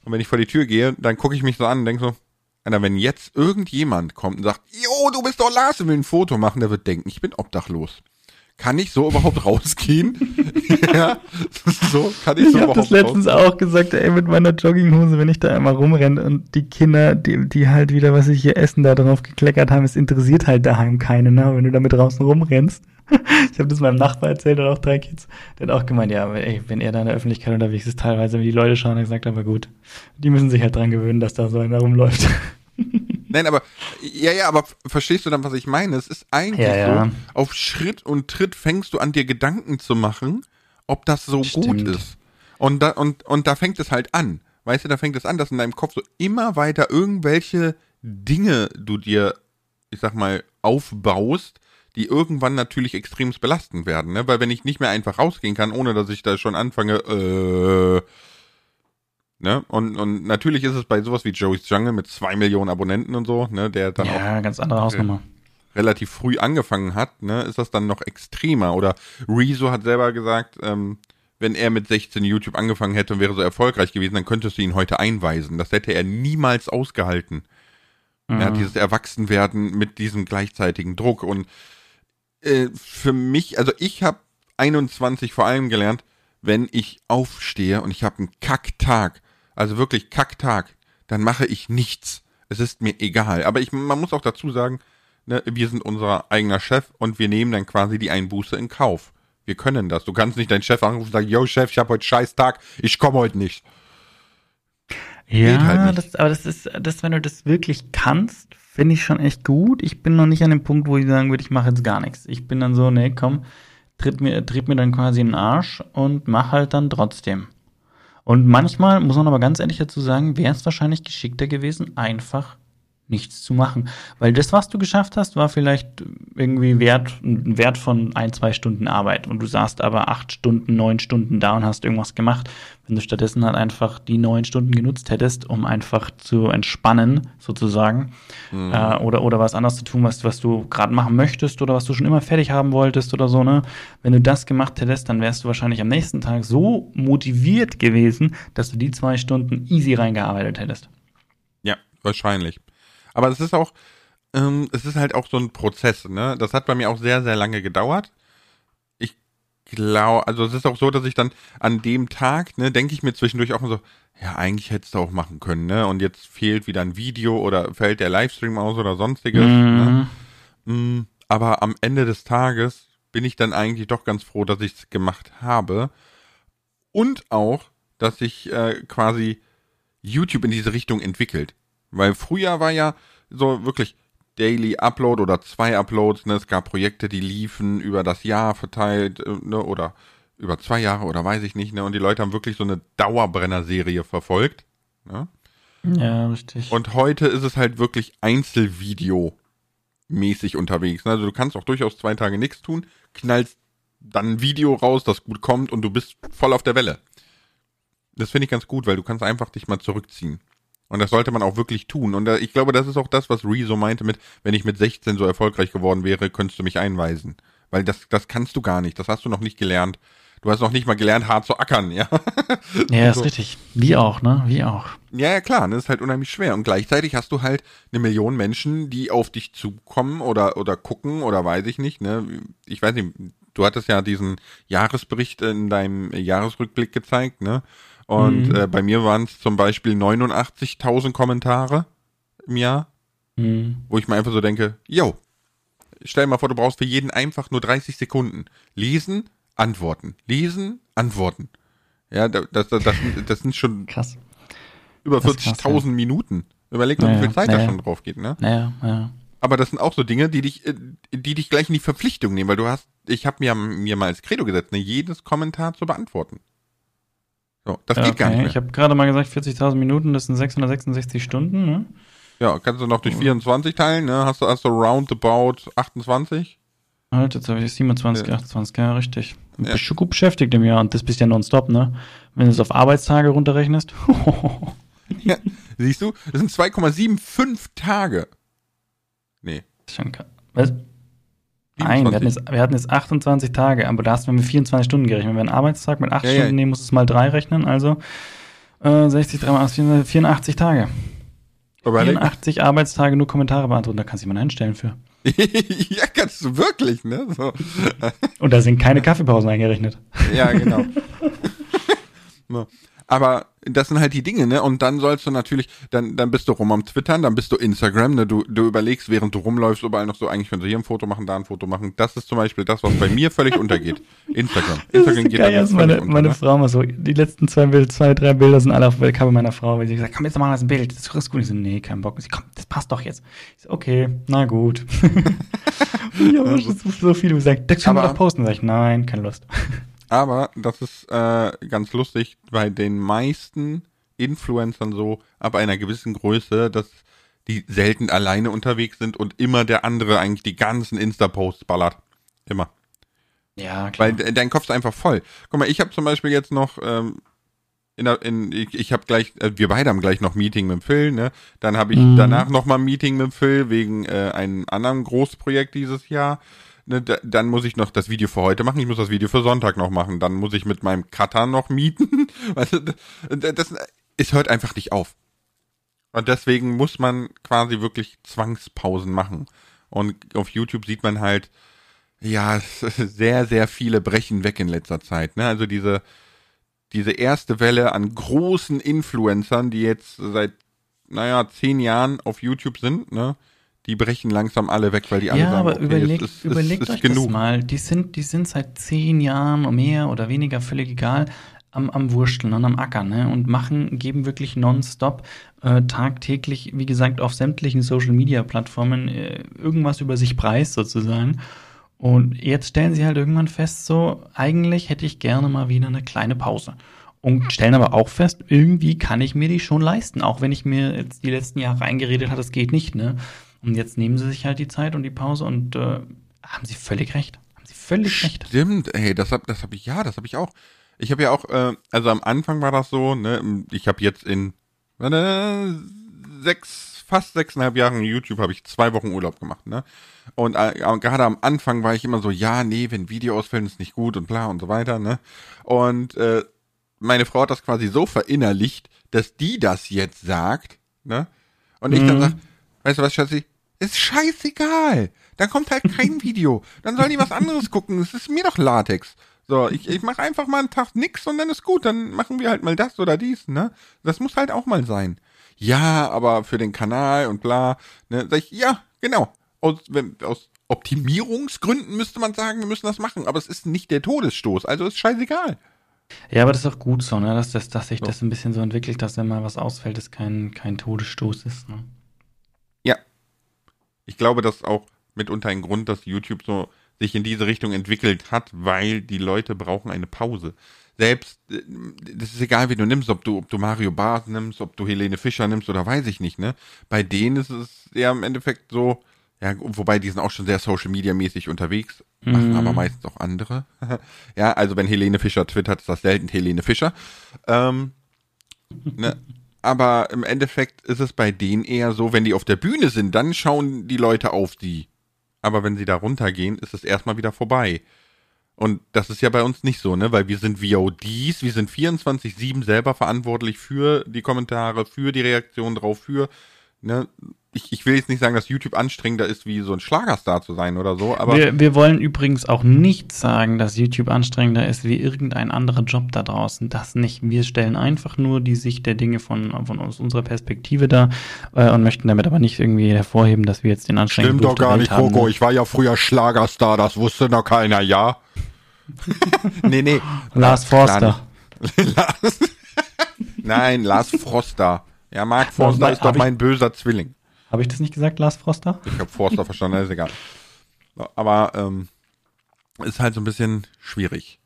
und wenn ich vor die Tür gehe, dann gucke ich mich so an und denke so, Alter, wenn jetzt irgendjemand kommt und sagt, Jo, du bist doch Lars und will ein Foto machen, der wird denken, ich bin obdachlos kann ich so überhaupt rausgehen? *laughs* ja, so kann ich so ich überhaupt das letztens rausgehen? auch gesagt, ey, mit meiner Jogginghose, wenn ich da einmal rumrenne und die Kinder, die, die halt wieder, was ich hier essen, da drauf gekleckert haben, es interessiert halt daheim keine, ne? Wenn du damit draußen rumrennst. *laughs* ich habe das meinem Nachbar erzählt und auch drei Kids. Der hat auch gemeint, ja, ey, wenn er da in der Öffentlichkeit unterwegs ist, teilweise, wenn die Leute schauen, er gesagt, aber gut, die müssen sich halt dran gewöhnen, dass da so einer rumläuft. *laughs* Nein, aber ja, ja, aber verstehst du dann, was ich meine? Es ist eigentlich ja, ja. so, auf Schritt und Tritt fängst du an, dir Gedanken zu machen, ob das so Stimmt. gut ist. Und da, und, und da fängt es halt an. Weißt du, da fängt es an, dass in deinem Kopf so immer weiter irgendwelche Dinge du dir, ich sag mal, aufbaust, die irgendwann natürlich extrem belastend werden, ne? Weil wenn ich nicht mehr einfach rausgehen kann, ohne dass ich da schon anfange, äh, Ne? Und, und natürlich ist es bei sowas wie Joey's Jungle mit zwei Millionen Abonnenten und so, ne, der dann ja, auch ganz andere Hausnummer. relativ früh angefangen hat, ne, ist das dann noch extremer. Oder Rezo hat selber gesagt, ähm, wenn er mit 16 YouTube angefangen hätte und wäre so erfolgreich gewesen, dann könntest du ihn heute einweisen. Das hätte er niemals ausgehalten. Mhm. Hat dieses Erwachsenwerden mit diesem gleichzeitigen Druck. Und äh, für mich, also ich habe 21 vor allem gelernt, wenn ich aufstehe und ich habe einen Kacktag, also wirklich Kacktag, dann mache ich nichts. Es ist mir egal. Aber ich, man muss auch dazu sagen, ne, wir sind unser eigener Chef und wir nehmen dann quasi die Einbuße in Kauf. Wir können das. Du kannst nicht deinen Chef anrufen und sagen, yo Chef, ich habe heute scheiß Tag, ich komme heute nicht. Ja, halt nicht. Das, aber das ist, das, wenn du das wirklich kannst, finde ich schon echt gut. Ich bin noch nicht an dem Punkt, wo ich sagen würde, ich mache jetzt gar nichts. Ich bin dann so, nee, komm, tritt mir, tritt mir dann quasi in den Arsch und mach halt dann trotzdem. Und manchmal, muss man aber ganz ehrlich dazu sagen, wäre es wahrscheinlich geschickter gewesen, einfach nichts zu machen. Weil das, was du geschafft hast, war vielleicht irgendwie Wert, ein Wert von ein, zwei Stunden Arbeit. Und du saßt aber acht Stunden, neun Stunden da und hast irgendwas gemacht. Wenn du stattdessen halt einfach die neun Stunden genutzt hättest, um einfach zu entspannen, sozusagen, mhm. äh, oder, oder was anderes zu tun, was, was du gerade machen möchtest oder was du schon immer fertig haben wolltest oder so, ne? Wenn du das gemacht hättest, dann wärst du wahrscheinlich am nächsten Tag so motiviert gewesen, dass du die zwei Stunden easy reingearbeitet hättest. Ja, wahrscheinlich. Aber es ist auch, ähm, es ist halt auch so ein Prozess, ne? Das hat bei mir auch sehr, sehr lange gedauert. Ich glaube, also es ist auch so, dass ich dann an dem Tag, ne, denke ich mir zwischendurch auch so, ja, eigentlich hättest du auch machen können, ne? Und jetzt fehlt wieder ein Video oder fällt der Livestream aus oder sonstiges. Mhm. Ne? Mm, aber am Ende des Tages bin ich dann eigentlich doch ganz froh, dass ich es gemacht habe. Und auch, dass sich äh, quasi YouTube in diese Richtung entwickelt. Weil früher war ja so wirklich Daily Upload oder zwei Uploads, ne? Es gab Projekte, die liefen über das Jahr verteilt, äh, ne? Oder über zwei Jahre oder weiß ich nicht, ne? Und die Leute haben wirklich so eine Dauerbrenner-Serie verfolgt. Ne? Ja, richtig. Und heute ist es halt wirklich Einzelvideo mäßig unterwegs. Ne? Also du kannst auch durchaus zwei Tage nichts tun, knallst dann ein Video raus, das gut kommt und du bist voll auf der Welle. Das finde ich ganz gut, weil du kannst einfach dich mal zurückziehen. Und das sollte man auch wirklich tun. Und ich glaube, das ist auch das, was Rezo meinte mit, wenn ich mit 16 so erfolgreich geworden wäre, könntest du mich einweisen. Weil das, das kannst du gar nicht. Das hast du noch nicht gelernt. Du hast noch nicht mal gelernt, hart zu ackern, ja. *laughs* Ja, ist so. richtig. Wie auch, ne? Wie auch. Ja, ja, klar. Das ist halt unheimlich schwer. Und gleichzeitig hast du halt eine Million Menschen, die auf dich zukommen oder, oder gucken oder weiß ich nicht, ne? Ich weiß nicht, du hattest ja diesen Jahresbericht in deinem Jahresrückblick gezeigt, ne? Und mhm. äh, bei mir waren es zum Beispiel 89.000 Kommentare im Jahr, mhm. wo ich mir einfach so denke, yo, stell dir mal vor, du brauchst für jeden einfach nur 30 Sekunden. Lesen, antworten. Lesen, antworten. Ja, das, das, das, das sind schon *laughs* krass. über 40.000 ja. Minuten. Überleg mal, naja, wie viel Zeit naja. da schon drauf geht, ne? Naja, ja. Aber das sind auch so Dinge, die dich, äh, die dich gleich in die Verpflichtung nehmen, weil du hast, ich habe mir, mir mal als Credo gesetzt, ne, jedes Kommentar zu beantworten. So, das ja, geht gar nicht mehr. Ich habe gerade mal gesagt, 40.000 Minuten, das sind 666 Stunden, ne? Ja, kannst du noch durch 24 teilen, ne? Hast du also roundabout 28? Halt, jetzt habe ich 27, ja. 28, ja, richtig. Du ja. bist schon gut beschäftigt im Jahr und das bist ja nonstop, ne? Wenn du es auf Arbeitstage runterrechnest. *laughs* ja, siehst du, das sind 2,75 Tage. Nee. Schon Was? Nein, wir hatten, jetzt, wir hatten, jetzt, 28 Tage, aber da hast du mit 24 Stunden gerechnet. Wenn wir einen Arbeitstag mit 8 ja, Stunden ja. nehmen, musst du es mal 3 rechnen, also äh, 60, 83, 84 Tage. Überleg. 84 Arbeitstage nur Kommentare beantworten, da kannst du jemanden einstellen für. *laughs* ja, kannst du wirklich, ne? So. Und da sind keine Kaffeepausen eingerechnet. ja, genau. *laughs* Aber das sind halt die Dinge, ne? Und dann sollst du natürlich, dann, dann bist du rum am Twittern, dann bist du Instagram, ne? Du, du überlegst, während du rumläufst, überall noch so, eigentlich können sie hier ein Foto machen, da ein Foto machen. Das ist zum Beispiel das, was bei mir völlig untergeht. Instagram. Instagram geht geil, da meine, unter, meine ne? Frau mal so, die letzten zwei Bilder, zwei, drei Bilder sind alle auf der Cover meiner Frau, weil sie gesagt, komm, jetzt machen wir ein Bild, das ist gut. Ich so, nee, kein Bock. Sie, komm, das passt doch jetzt. Ich so, okay, na gut. *laughs* *laughs* ja, aber so, so viel gesagt, das können wir doch posten. Sag ich, nein, keine Lust. Aber das ist äh, ganz lustig bei den meisten Influencern so ab einer gewissen Größe, dass die selten alleine unterwegs sind und immer der andere eigentlich die ganzen Insta-Posts ballert. Immer. Ja, klar. Weil dein Kopf ist einfach voll. Guck mal, ich habe zum Beispiel jetzt noch, ähm, in, in ich, ich habe gleich, äh, wir beide haben gleich noch Meeting mit Phil, ne? Dann habe ich mhm. danach noch mal Meeting mit Phil wegen äh, einem anderen Großprojekt dieses Jahr. Ne, da, dann muss ich noch das Video für heute machen, ich muss das Video für Sonntag noch machen, dann muss ich mit meinem Cutter noch mieten. *laughs* das, es hört einfach nicht auf. Und deswegen muss man quasi wirklich Zwangspausen machen. Und auf YouTube sieht man halt, ja, sehr, sehr viele brechen weg in letzter Zeit. Ne? Also diese, diese erste Welle an großen Influencern, die jetzt seit, naja, zehn Jahren auf YouTube sind, ne? Die brechen langsam alle weg, weil die alle ja, sagen, aber okay, überlegt, ist, ist, überlegt ist, euch genug. das mal. Die sind, die sind seit zehn Jahren mehr oder weniger völlig egal am, am Wursteln und am Ackern ne? und machen, geben wirklich nonstop äh, tagtäglich, wie gesagt, auf sämtlichen Social Media Plattformen äh, irgendwas über sich preis sozusagen. Und jetzt stellen sie halt irgendwann fest, so, eigentlich hätte ich gerne mal wieder eine kleine Pause. Und stellen aber auch fest, irgendwie kann ich mir die schon leisten, auch wenn ich mir jetzt die letzten Jahre eingeredet habe, das geht nicht, ne? Und jetzt nehmen sie sich halt die Zeit und die Pause und äh, haben sie völlig recht. Haben sie völlig Stimmt, recht. Stimmt, ey, das habe das hab ich, ja, das habe ich auch. Ich habe ja auch, äh, also am Anfang war das so, ne, ich habe jetzt in warte, sechs, fast sechseinhalb Jahren YouTube habe ich zwei Wochen Urlaub gemacht, ne? Und äh, gerade am Anfang war ich immer so, ja, nee, wenn Video ausfällt, ist nicht gut und bla und so weiter, ne? Und äh, meine Frau hat das quasi so verinnerlicht, dass die das jetzt sagt, ne? Und ich mhm. dann sag, weißt du was, Schatzi? Ist scheißegal. Dann kommt halt kein *laughs* Video. Dann sollen die was anderes gucken. Es ist mir doch Latex. So, ich, ich mache einfach mal einen Tag nix und dann ist gut. Dann machen wir halt mal das oder dies, ne? Das muss halt auch mal sein. Ja, aber für den Kanal und bla, ne? Sag ich, ja, genau aus, wenn, aus Optimierungsgründen müsste man sagen, wir müssen das machen, aber es ist nicht der Todesstoß, also ist scheißegal. Ja, aber das ist auch gut so, ne? dass, das, dass sich so. das ein bisschen so entwickelt, dass wenn mal was ausfällt, es kein, kein Todesstoß ist. Ne? Ich glaube, das ist auch mitunter ein Grund, dass YouTube so sich in diese Richtung entwickelt hat, weil die Leute brauchen eine Pause. Selbst, äh, das ist egal, wie du nimmst, ob du, ob du Mario Barth nimmst, ob du Helene Fischer nimmst oder weiß ich nicht, ne? Bei denen ist es ja im Endeffekt so, ja, wobei die sind auch schon sehr Social Media mäßig unterwegs, machen mhm. aber meistens auch andere. *laughs* ja, also wenn Helene Fischer twittert, ist das selten Helene Fischer. Ähm, ne, aber im Endeffekt ist es bei denen eher so, wenn die auf der Bühne sind, dann schauen die Leute auf sie. Aber wenn sie da runtergehen, ist es erstmal wieder vorbei. Und das ist ja bei uns nicht so, ne? Weil wir sind VODs, wir sind 24-7 selber verantwortlich für die Kommentare, für die Reaktion drauf, für, ne? Ich, ich will jetzt nicht sagen, dass YouTube anstrengender ist, wie so ein Schlagerstar zu sein oder so, aber. Wir, wir wollen übrigens auch nicht sagen, dass YouTube anstrengender ist wie irgendein anderer Job da draußen. Das nicht. Wir stellen einfach nur die Sicht der Dinge von, von aus unserer Perspektive da äh, und möchten damit aber nicht irgendwie hervorheben, dass wir jetzt den anstrengenden Stimmt doch gar nicht, Coco. Ne? Ich war ja früher Schlagerstar, das wusste noch keiner, ja? *laughs* nee, nee. Lars Forster. *laughs* *laughs* Nein, Lars Froster. Ja, Mark Forster ist doch mein böser Zwilling. Habe ich das nicht gesagt, Lars Froster? Ich habe Forster *laughs* verstanden, ist egal. Aber ähm, ist halt so ein bisschen schwierig.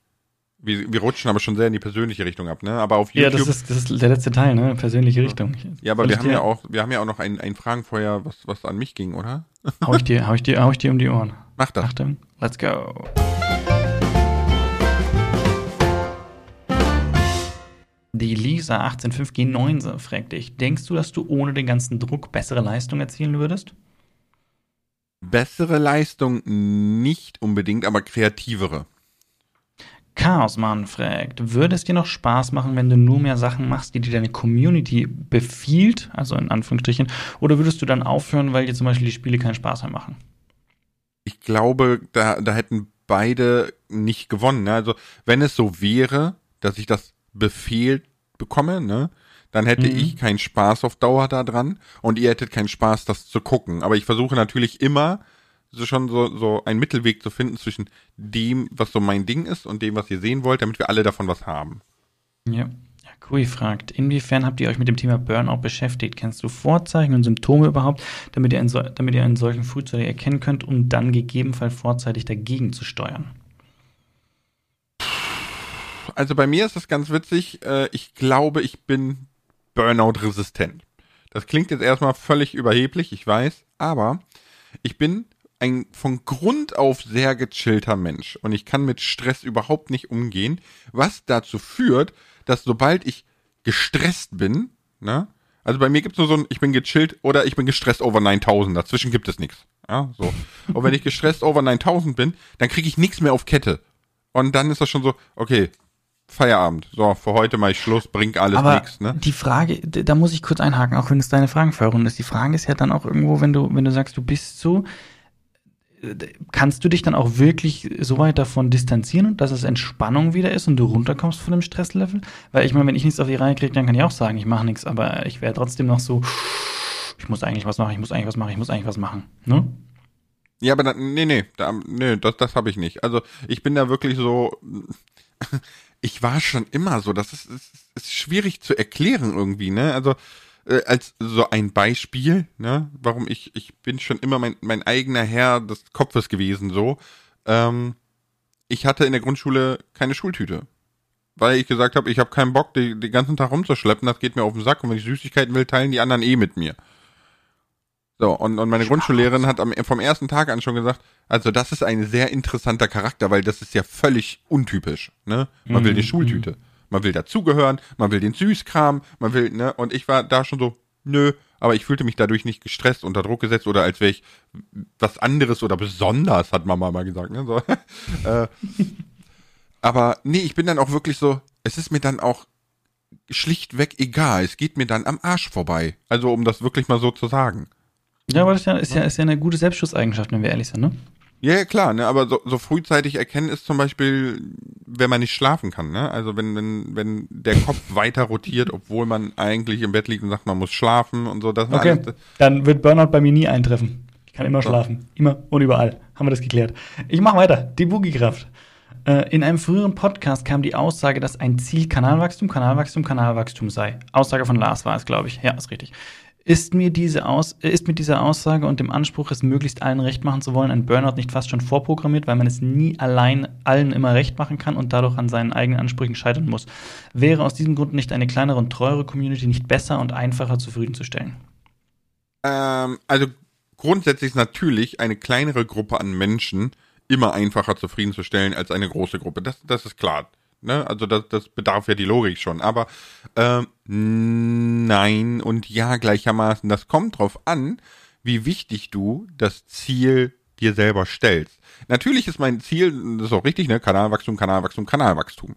Wir, wir rutschen aber schon sehr in die persönliche Richtung ab, ne? Aber auf YouTube. Ja, das ist, das ist der letzte Teil, ne? Persönliche Richtung. Ja, aber wir haben ja auch, wir haben ja auch noch ein, ein Fragenfeuer, was, was an mich ging, oder? Hau ich dir, hau ich dir, hau ich dir um die Ohren. Mach das. Achtung, let's go. Die Lisa 185G9 fragt dich, denkst du, dass du ohne den ganzen Druck bessere Leistung erzielen würdest? Bessere Leistung nicht unbedingt, aber kreativere. Chaosmann fragt, würde es dir noch Spaß machen, wenn du nur mehr Sachen machst, die dir deine Community befiehlt, also in Anführungsstrichen, oder würdest du dann aufhören, weil dir zum Beispiel die Spiele keinen Spaß mehr machen? Ich glaube, da, da hätten beide nicht gewonnen. Ne? Also wenn es so wäre, dass ich das Befehl bekomme, ne? Dann hätte mhm. ich keinen Spaß auf Dauer daran und ihr hättet keinen Spaß, das zu gucken. Aber ich versuche natürlich immer, so schon so, so einen Mittelweg zu finden zwischen dem, was so mein Ding ist und dem, was ihr sehen wollt, damit wir alle davon was haben. Ja. Kui fragt, inwiefern habt ihr euch mit dem Thema Burnout beschäftigt? Kennst du Vorzeichen und Symptome überhaupt, damit ihr, einen, damit ihr einen solchen frühzeitig erkennen könnt, um dann gegebenenfalls vorzeitig dagegen zu steuern? Also bei mir ist das ganz witzig. Äh, ich glaube, ich bin Burnout-resistent. Das klingt jetzt erstmal völlig überheblich, ich weiß, aber ich bin ein von Grund auf sehr gechillter Mensch und ich kann mit Stress überhaupt nicht umgehen, was dazu führt, dass sobald ich gestresst bin, ne? Also bei mir gibt es nur so ein, ich bin gechillt oder ich bin gestresst over 9000. Dazwischen gibt es nichts. Ja, so. Und wenn ich gestresst over 9000 bin, dann kriege ich nichts mehr auf Kette. Und dann ist das schon so, okay, Feierabend. So, für heute mal ich Schluss, bringt alles nichts, ne? Die Frage, da muss ich kurz einhaken, auch wenn es deine Fragenführung ist. Die Frage ist ja dann auch irgendwo, wenn du, wenn du sagst, du bist so, kannst du dich dann auch wirklich so weit davon distanzieren, dass es Entspannung wieder ist und du runterkommst von dem Stresslevel? Weil ich meine, wenn ich nichts auf die Reihe kriege, dann kann ich auch sagen, ich mache nichts, aber ich wäre trotzdem noch so, ich muss eigentlich was machen, ich muss eigentlich was machen, ich muss eigentlich was machen. Ne? Ja, aber da, nee, nee, da, nee, das, das habe ich nicht. Also ich bin da wirklich so, *laughs* ich war schon immer so, das ist, ist, ist schwierig zu erklären irgendwie, ne? Also äh, als so ein Beispiel, ne, warum ich, ich bin schon immer mein, mein eigener Herr des Kopfes gewesen, so. Ähm, ich hatte in der Grundschule keine Schultüte. Weil ich gesagt habe, ich habe keinen Bock, den ganzen Tag rumzuschleppen, das geht mir auf den Sack und wenn ich Süßigkeiten will, teilen die anderen eh mit mir. So, und, und meine Grundschullehrerin hat am, vom ersten Tag an schon gesagt, also das ist ein sehr interessanter Charakter, weil das ist ja völlig untypisch. Ne? Man mhm. will die Schultüte. Mhm man will dazugehören, man will den Süßkram, man will, ne, und ich war da schon so, nö, aber ich fühlte mich dadurch nicht gestresst, unter Druck gesetzt oder als wäre ich was anderes oder besonders, hat Mama mal gesagt, ne, so. *laughs* äh, aber nee, ich bin dann auch wirklich so, es ist mir dann auch schlichtweg egal, es geht mir dann am Arsch vorbei. Also, um das wirklich mal so zu sagen. Ja, aber das ist ja, ist ja, ist ja eine gute Selbstschusseigenschaft, wenn wir ehrlich sind, ne? Ja, ja klar, ne, aber so, so frühzeitig erkennen ist zum Beispiel, wenn man nicht schlafen kann, ne? Also wenn, wenn, wenn der Kopf *laughs* weiter rotiert, obwohl man eigentlich im Bett liegt und sagt, man muss schlafen und so. Das okay, alles, dann wird Burnout bei mir nie eintreffen. Ich kann immer schlafen. Immer und überall. Haben wir das geklärt. Ich mach weiter. Die Boogie-Kraft. Äh, in einem früheren Podcast kam die Aussage, dass ein Ziel Kanalwachstum, Kanalwachstum, Kanalwachstum sei. Aussage von Lars war es, glaube ich. Ja, ist richtig. Ist mir diese Aus ist mit dieser Aussage und dem Anspruch, es möglichst allen recht machen zu wollen, ein Burnout nicht fast schon vorprogrammiert, weil man es nie allein allen immer recht machen kann und dadurch an seinen eigenen Ansprüchen scheitern muss? Wäre aus diesem Grund nicht eine kleinere und treuere Community nicht besser und einfacher zufriedenzustellen? Ähm, also grundsätzlich ist natürlich eine kleinere Gruppe an Menschen immer einfacher zufriedenzustellen als eine große Gruppe. Das, das ist klar. Ne? Also das, das bedarf ja die Logik schon. Aber ähm, nein und ja gleichermaßen. Das kommt drauf an, wie wichtig du das Ziel dir selber stellst. Natürlich ist mein Ziel, das ist auch richtig, ne? Kanalwachstum, Kanalwachstum, Kanalwachstum.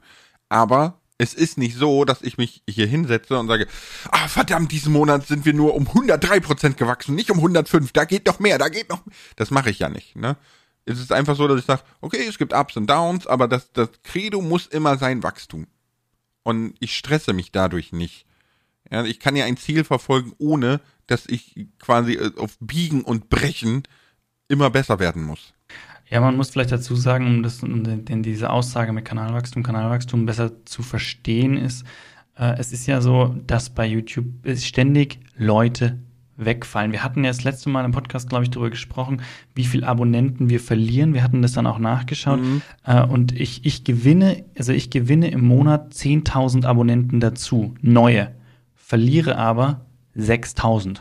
Aber es ist nicht so, dass ich mich hier hinsetze und sage, ah verdammt, diesen Monat sind wir nur um 103 Prozent gewachsen, nicht um 105, da geht noch mehr, da geht noch mehr. Das mache ich ja nicht, ne? Es ist einfach so, dass ich sage, okay, es gibt Ups und Downs, aber das, das Credo muss immer sein Wachstum. Und ich stresse mich dadurch nicht. Ja, ich kann ja ein Ziel verfolgen, ohne dass ich quasi äh, auf Biegen und Brechen immer besser werden muss. Ja, man muss vielleicht dazu sagen, um das, denn diese Aussage mit Kanalwachstum, Kanalwachstum besser zu verstehen ist, äh, es ist ja so, dass bei YouTube ständig Leute wegfallen. Wir hatten ja das letzte Mal im Podcast, glaube ich, darüber gesprochen, wie viel Abonnenten wir verlieren. Wir hatten das dann auch nachgeschaut. Mhm. Äh, und ich, ich gewinne, also ich gewinne im Monat 10.000 Abonnenten dazu, neue, verliere aber 6.000.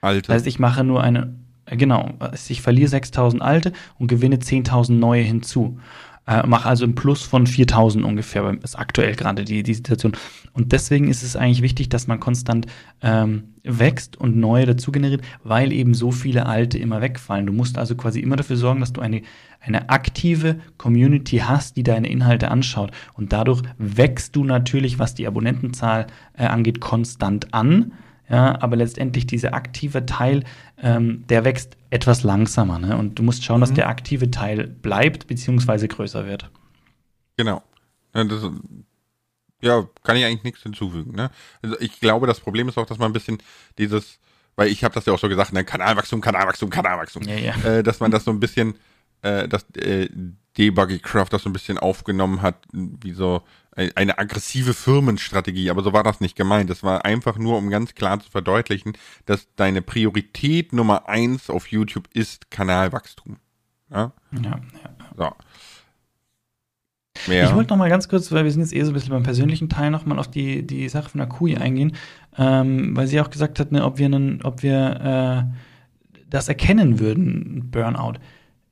Alte. Das heißt, ich mache nur eine, äh, genau, ich verliere 6.000 alte und gewinne 10.000 neue hinzu. Äh, mache also ein Plus von 4000 ungefähr, ist aktuell gerade die, die Situation. Und deswegen ist es eigentlich wichtig, dass man konstant ähm, wächst und neue dazu generiert, weil eben so viele alte immer wegfallen. Du musst also quasi immer dafür sorgen, dass du eine, eine aktive Community hast, die deine Inhalte anschaut. Und dadurch wächst du natürlich, was die Abonnentenzahl äh, angeht, konstant an ja, aber letztendlich dieser aktive Teil, ähm, der wächst etwas langsamer. Ne? Und du musst schauen, mhm. dass der aktive Teil bleibt bzw. größer wird. Genau. Ja, das, kann ich eigentlich nichts hinzufügen. Ne? Also ich glaube, das Problem ist auch, dass man ein bisschen dieses, weil ich habe das ja auch so gesagt, ne? Kanalwachstum, Kanalwachstum, Kanalwachstum, ja, ja. Äh, dass man das so ein bisschen, äh, dass äh, Debuggy Craft das so ein bisschen aufgenommen hat, wie so eine aggressive Firmenstrategie, aber so war das nicht gemeint. Das war einfach nur, um ganz klar zu verdeutlichen, dass deine Priorität Nummer eins auf YouTube ist Kanalwachstum. Ja, ja. ja. So. Mehr. Ich wollte noch mal ganz kurz, weil wir sind jetzt eh so ein bisschen beim persönlichen Teil, noch mal auf die, die Sache von Akui eingehen, ähm, weil sie auch gesagt hat, ne, ob wir, einen, ob wir äh, das erkennen würden, Burnout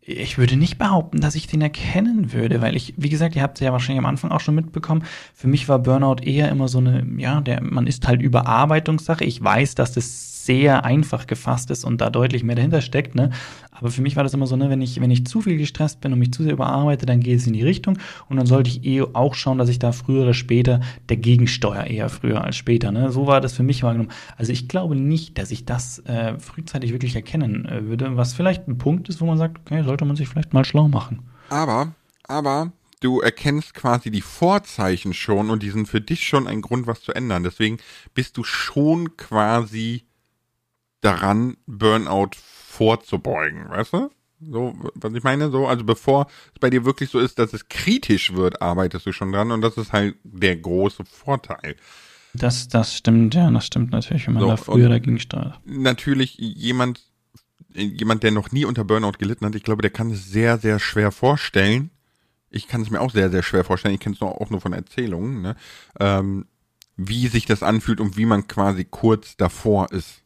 ich würde nicht behaupten, dass ich den erkennen würde, weil ich, wie gesagt, ihr habt es ja wahrscheinlich am Anfang auch schon mitbekommen. Für mich war Burnout eher immer so eine, ja, der, man ist halt Überarbeitungssache. Ich weiß, dass das sehr einfach gefasst ist und da deutlich mehr dahinter steckt, ne? Aber für mich war das immer so, ne, wenn ich, wenn ich zu viel gestresst bin und mich zu sehr überarbeite, dann geht es in die Richtung und dann sollte ich eh auch schauen, dass ich da früher oder später dagegen steuere, eher früher als später, ne? So war das für mich wahrgenommen. Also ich glaube nicht, dass ich das äh, frühzeitig wirklich erkennen äh, würde, was vielleicht ein Punkt ist, wo man sagt, okay, sollte man sich vielleicht mal schlau machen. Aber, aber du erkennst quasi die Vorzeichen schon und die sind für dich schon ein Grund, was zu ändern. Deswegen bist du schon quasi daran, Burnout vorzubeugen, weißt du? So, was ich meine, so, also bevor es bei dir wirklich so ist, dass es kritisch wird, arbeitest du schon dran und das ist halt der große Vorteil. Das, das stimmt, ja, das stimmt natürlich, wenn man so, da früher dagegen steuert. Natürlich jemand, jemand, der noch nie unter Burnout gelitten hat, ich glaube, der kann es sehr, sehr schwer vorstellen. Ich kann es mir auch sehr, sehr schwer vorstellen. Ich kenne es auch nur von Erzählungen, ne? ähm, wie sich das anfühlt und wie man quasi kurz davor ist.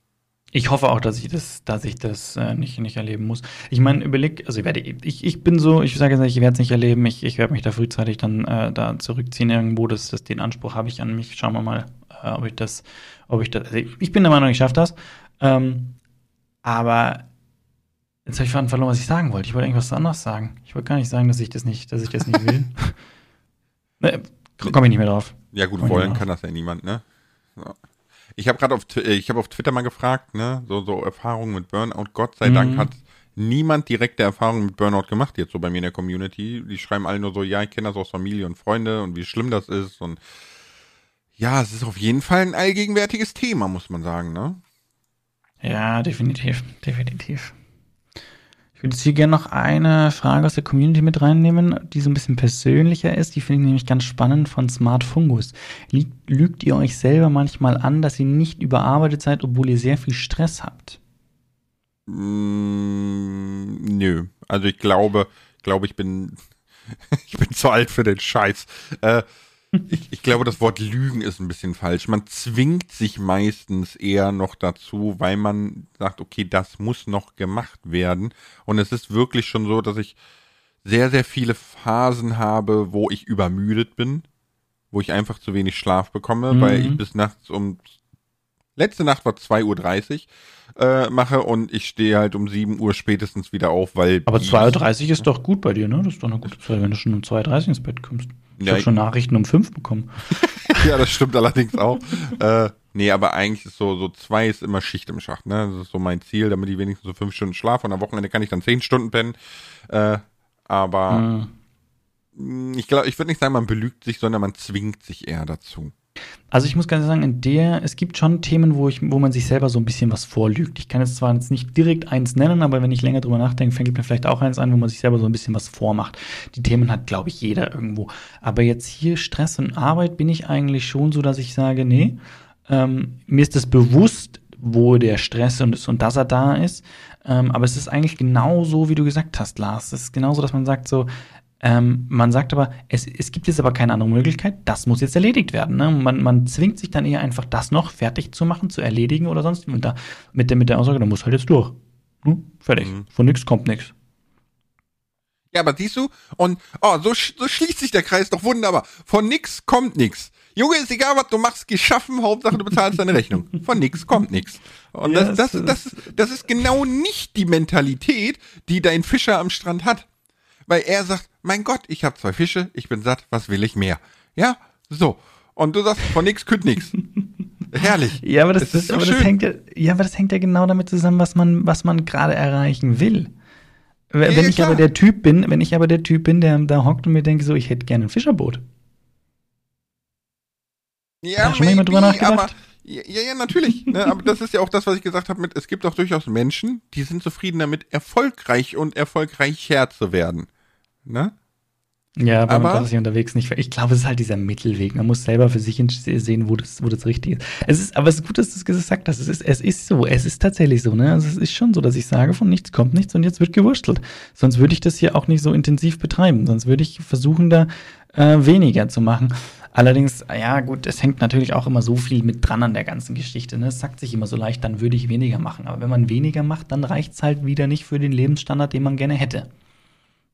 Ich hoffe auch, dass ich das, dass ich das äh, nicht, nicht erleben muss. Ich meine, überleg, also ich werde, ich, ich bin so, ich sage jetzt nicht, ich werde es nicht erleben, ich, ich werde mich da frühzeitig dann äh, da zurückziehen irgendwo. Das, das, den Anspruch habe ich an mich. Schauen wir mal, äh, ob ich das, ob ich das. Also ich, ich bin der Meinung, ich schaffe das. Ähm, aber jetzt habe ich verloren, was ich sagen wollte. Ich wollte irgendwas anderes sagen. Ich wollte gar nicht sagen, dass ich das nicht, dass ich das nicht will. *laughs* ne, Komme ich nicht mehr drauf. Ja gut, wollen kann das ja niemand, ne? So. Ich habe gerade auf, äh, ich habe auf Twitter mal gefragt, ne, so, so Erfahrungen mit Burnout. Gott sei mhm. Dank hat niemand direkte Erfahrungen mit Burnout gemacht jetzt so bei mir in der Community. Die schreiben alle nur so, ja, ich kenne das aus Familie und Freunde und wie schlimm das ist und ja, es ist auf jeden Fall ein allgegenwärtiges Thema, muss man sagen, ne? Ja, definitiv, definitiv. Ich würde jetzt hier gerne noch eine Frage aus der Community mit reinnehmen, die so ein bisschen persönlicher ist. Die finde ich nämlich ganz spannend von Smart Fungus. Lügt ihr euch selber manchmal an, dass ihr nicht überarbeitet seid, obwohl ihr sehr viel Stress habt? Mm, nö. Also ich glaube, glaube ich bin, *laughs* ich bin zu alt für den Scheiß. Äh, ich, ich glaube, das Wort Lügen ist ein bisschen falsch. Man zwingt sich meistens eher noch dazu, weil man sagt, okay, das muss noch gemacht werden. Und es ist wirklich schon so, dass ich sehr, sehr viele Phasen habe, wo ich übermüdet bin, wo ich einfach zu wenig Schlaf bekomme, mhm. weil ich bis nachts um letzte Nacht war 2.30 Uhr äh, mache und ich stehe halt um 7 Uhr spätestens wieder auf, weil. Aber 2.30 Uhr ist doch gut bei dir, ne? Das ist doch eine gute Zeit, wenn du schon um 2.30 Uhr ins Bett kommst. Ich ja, habe schon Nachrichten um 5 bekommen. *laughs* ja, das stimmt allerdings auch. äh, nee, aber eigentlich ist so, so zwei ist immer Schicht im Schacht, ne? Das ist so mein Ziel, damit ich wenigstens so fünf Stunden schlafe und am Wochenende kann ich dann zehn Stunden pennen. Äh, aber mhm. ich glaube, ich würde nicht sagen, man belügt sich, sondern man zwingt sich eher dazu. Also ich muss ganz sagen, in der, es gibt schon Themen, wo, ich, wo man sich selber so ein bisschen was vorlügt. Ich kann jetzt zwar jetzt nicht direkt eins nennen, aber wenn ich länger drüber nachdenke, fängt mir vielleicht auch eins an, wo man sich selber so ein bisschen was vormacht. Die Themen hat, glaube ich, jeder irgendwo. Aber jetzt hier Stress und Arbeit bin ich eigentlich schon so, dass ich sage, nee, ähm, mir ist das bewusst, wo der Stress und, und dass er da ist. Ähm, aber es ist eigentlich genau so, wie du gesagt hast, Lars. Es ist genauso, dass man sagt so, ähm, man sagt aber, es, es gibt jetzt aber keine andere Möglichkeit, das muss jetzt erledigt werden. Ne? Man, man zwingt sich dann eher einfach, das noch fertig zu machen, zu erledigen oder sonst. Und da mit der, mit der Aussage, da muss halt jetzt durch. Hm? Fertig. Mhm. Von nichts kommt nichts. Ja, aber siehst du, und oh, so, so schließt sich der Kreis doch wunderbar. Von nix kommt nix. Junge, ist egal, was du machst, geschaffen, Hauptsache du bezahlst deine Rechnung. Von nix kommt nix. Und das, das, das, das ist genau nicht die Mentalität, die dein Fischer am Strand hat weil er sagt, mein Gott, ich habe zwei Fische, ich bin satt, was will ich mehr? Ja, so. Und du sagst, von nix kütt nix. *laughs* Herrlich. Ja, aber das, das, so aber das hängt ja, ja, aber das hängt ja genau damit zusammen, was man, was man gerade erreichen will. Wenn ja, ich klar. aber der Typ bin, wenn ich aber der Typ bin, der da hockt und mir denke, so, ich hätte gerne ein Fischerboot. Ja, schon maybe, mal drüber nachgedacht? aber ja, ja, natürlich. ne, aber das ist ja auch das, was ich gesagt habe mit, es gibt auch durchaus Menschen, die sind zufrieden damit, erfolgreich und erfolgreicher zu werden. Ne? Ja, aber, man kann sich unterwegs nicht. Ich glaube, es ist halt dieser Mittelweg. Man muss selber für sich sehen, wo das, wo das richtig ist. Es ist, aber es ist gut, dass du es gesagt hast. Es ist, es ist so. Es ist tatsächlich so. Ne? Also es ist schon so, dass ich sage, von nichts kommt nichts und jetzt wird gewurstelt. Sonst würde ich das hier auch nicht so intensiv betreiben. Sonst würde ich versuchen, da äh, weniger zu machen. Allerdings, ja gut, es hängt natürlich auch immer so viel mit dran an der ganzen Geschichte. Ne? Es sagt sich immer so leicht, dann würde ich weniger machen. Aber wenn man weniger macht, dann reicht es halt wieder nicht für den Lebensstandard, den man gerne hätte.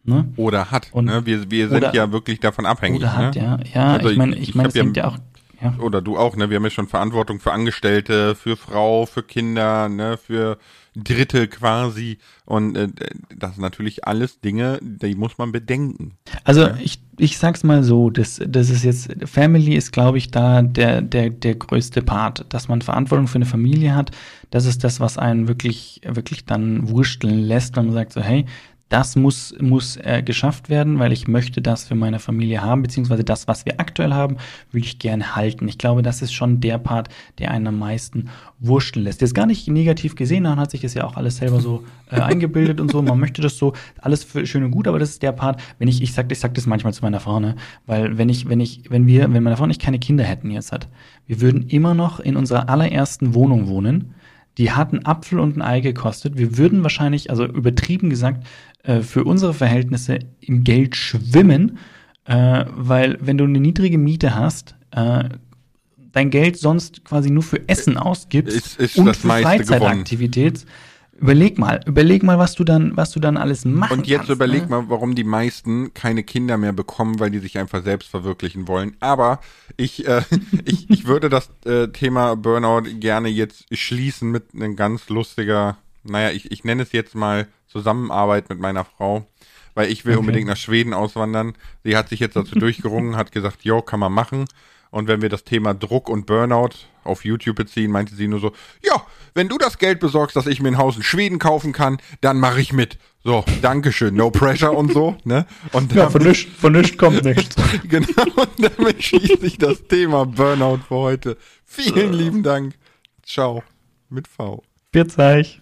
Ne? Oder hat. Und, ne? Wir, wir sind oder, ja wirklich davon abhängig. Oder hat, ne? ja. Ja, also ich meine, ich, ich meine, es ja, ja auch. Ja. Oder du auch, ne? Wir haben ja schon Verantwortung für Angestellte, für Frau, für Kinder, ne? Für Dritte quasi. Und äh, das sind natürlich alles Dinge, die muss man bedenken. Also ja? ich, ich sag's mal so, das, das ist jetzt, Family ist, glaube ich, da der, der, der größte Part, dass man Verantwortung für eine Familie hat. Das ist das, was einen wirklich, wirklich dann wursteln lässt, wenn man sagt so, hey, das muss, muss äh, geschafft werden, weil ich möchte das für meine Familie haben, beziehungsweise das, was wir aktuell haben, will ich gerne halten. Ich glaube, das ist schon der Part, der einen am meisten wurschteln lässt. Jetzt gar nicht negativ gesehen, man hat sich das ja auch alles selber so äh, eingebildet und so. Man möchte das so, alles für, schön und gut, aber das ist der Part, wenn ich, ich sag, ich sag das manchmal zu meiner Frau, ne? Weil wenn ich, wenn ich, wenn wir, wenn meine Frau und ich keine Kinder hätten jetzt hat, wir würden immer noch in unserer allerersten Wohnung wohnen die hat einen Apfel und ein Ei gekostet. Wir würden wahrscheinlich, also übertrieben gesagt, äh, für unsere Verhältnisse im Geld schwimmen, äh, weil wenn du eine niedrige Miete hast, äh, dein Geld sonst quasi nur für Essen ausgibst ist, ist und für Freizeitaktivität, Überleg mal, überleg mal, was du dann, was du dann alles machen Und jetzt kannst, überleg ne? mal, warum die meisten keine Kinder mehr bekommen, weil die sich einfach selbst verwirklichen wollen. Aber ich, äh, *laughs* ich, ich würde das äh, Thema Burnout gerne jetzt schließen mit einem ganz lustiger, naja, ich, ich nenne es jetzt mal Zusammenarbeit mit meiner Frau, weil ich will okay. unbedingt nach Schweden auswandern. Sie hat sich jetzt dazu *laughs* durchgerungen, hat gesagt, jo, kann man machen. Und wenn wir das Thema Druck und Burnout auf YouTube beziehen, meinte sie nur so, ja, wenn du das Geld besorgst, dass ich mir ein Haus in Schweden kaufen kann, dann mache ich mit. So, Dankeschön, no pressure und so, ne? Und ja, von nichts, von nichts kommt *laughs* nichts. genau, und damit schließe ich das Thema Burnout für heute. Vielen lieben Dank. Ciao. Mit V. Bis gleich.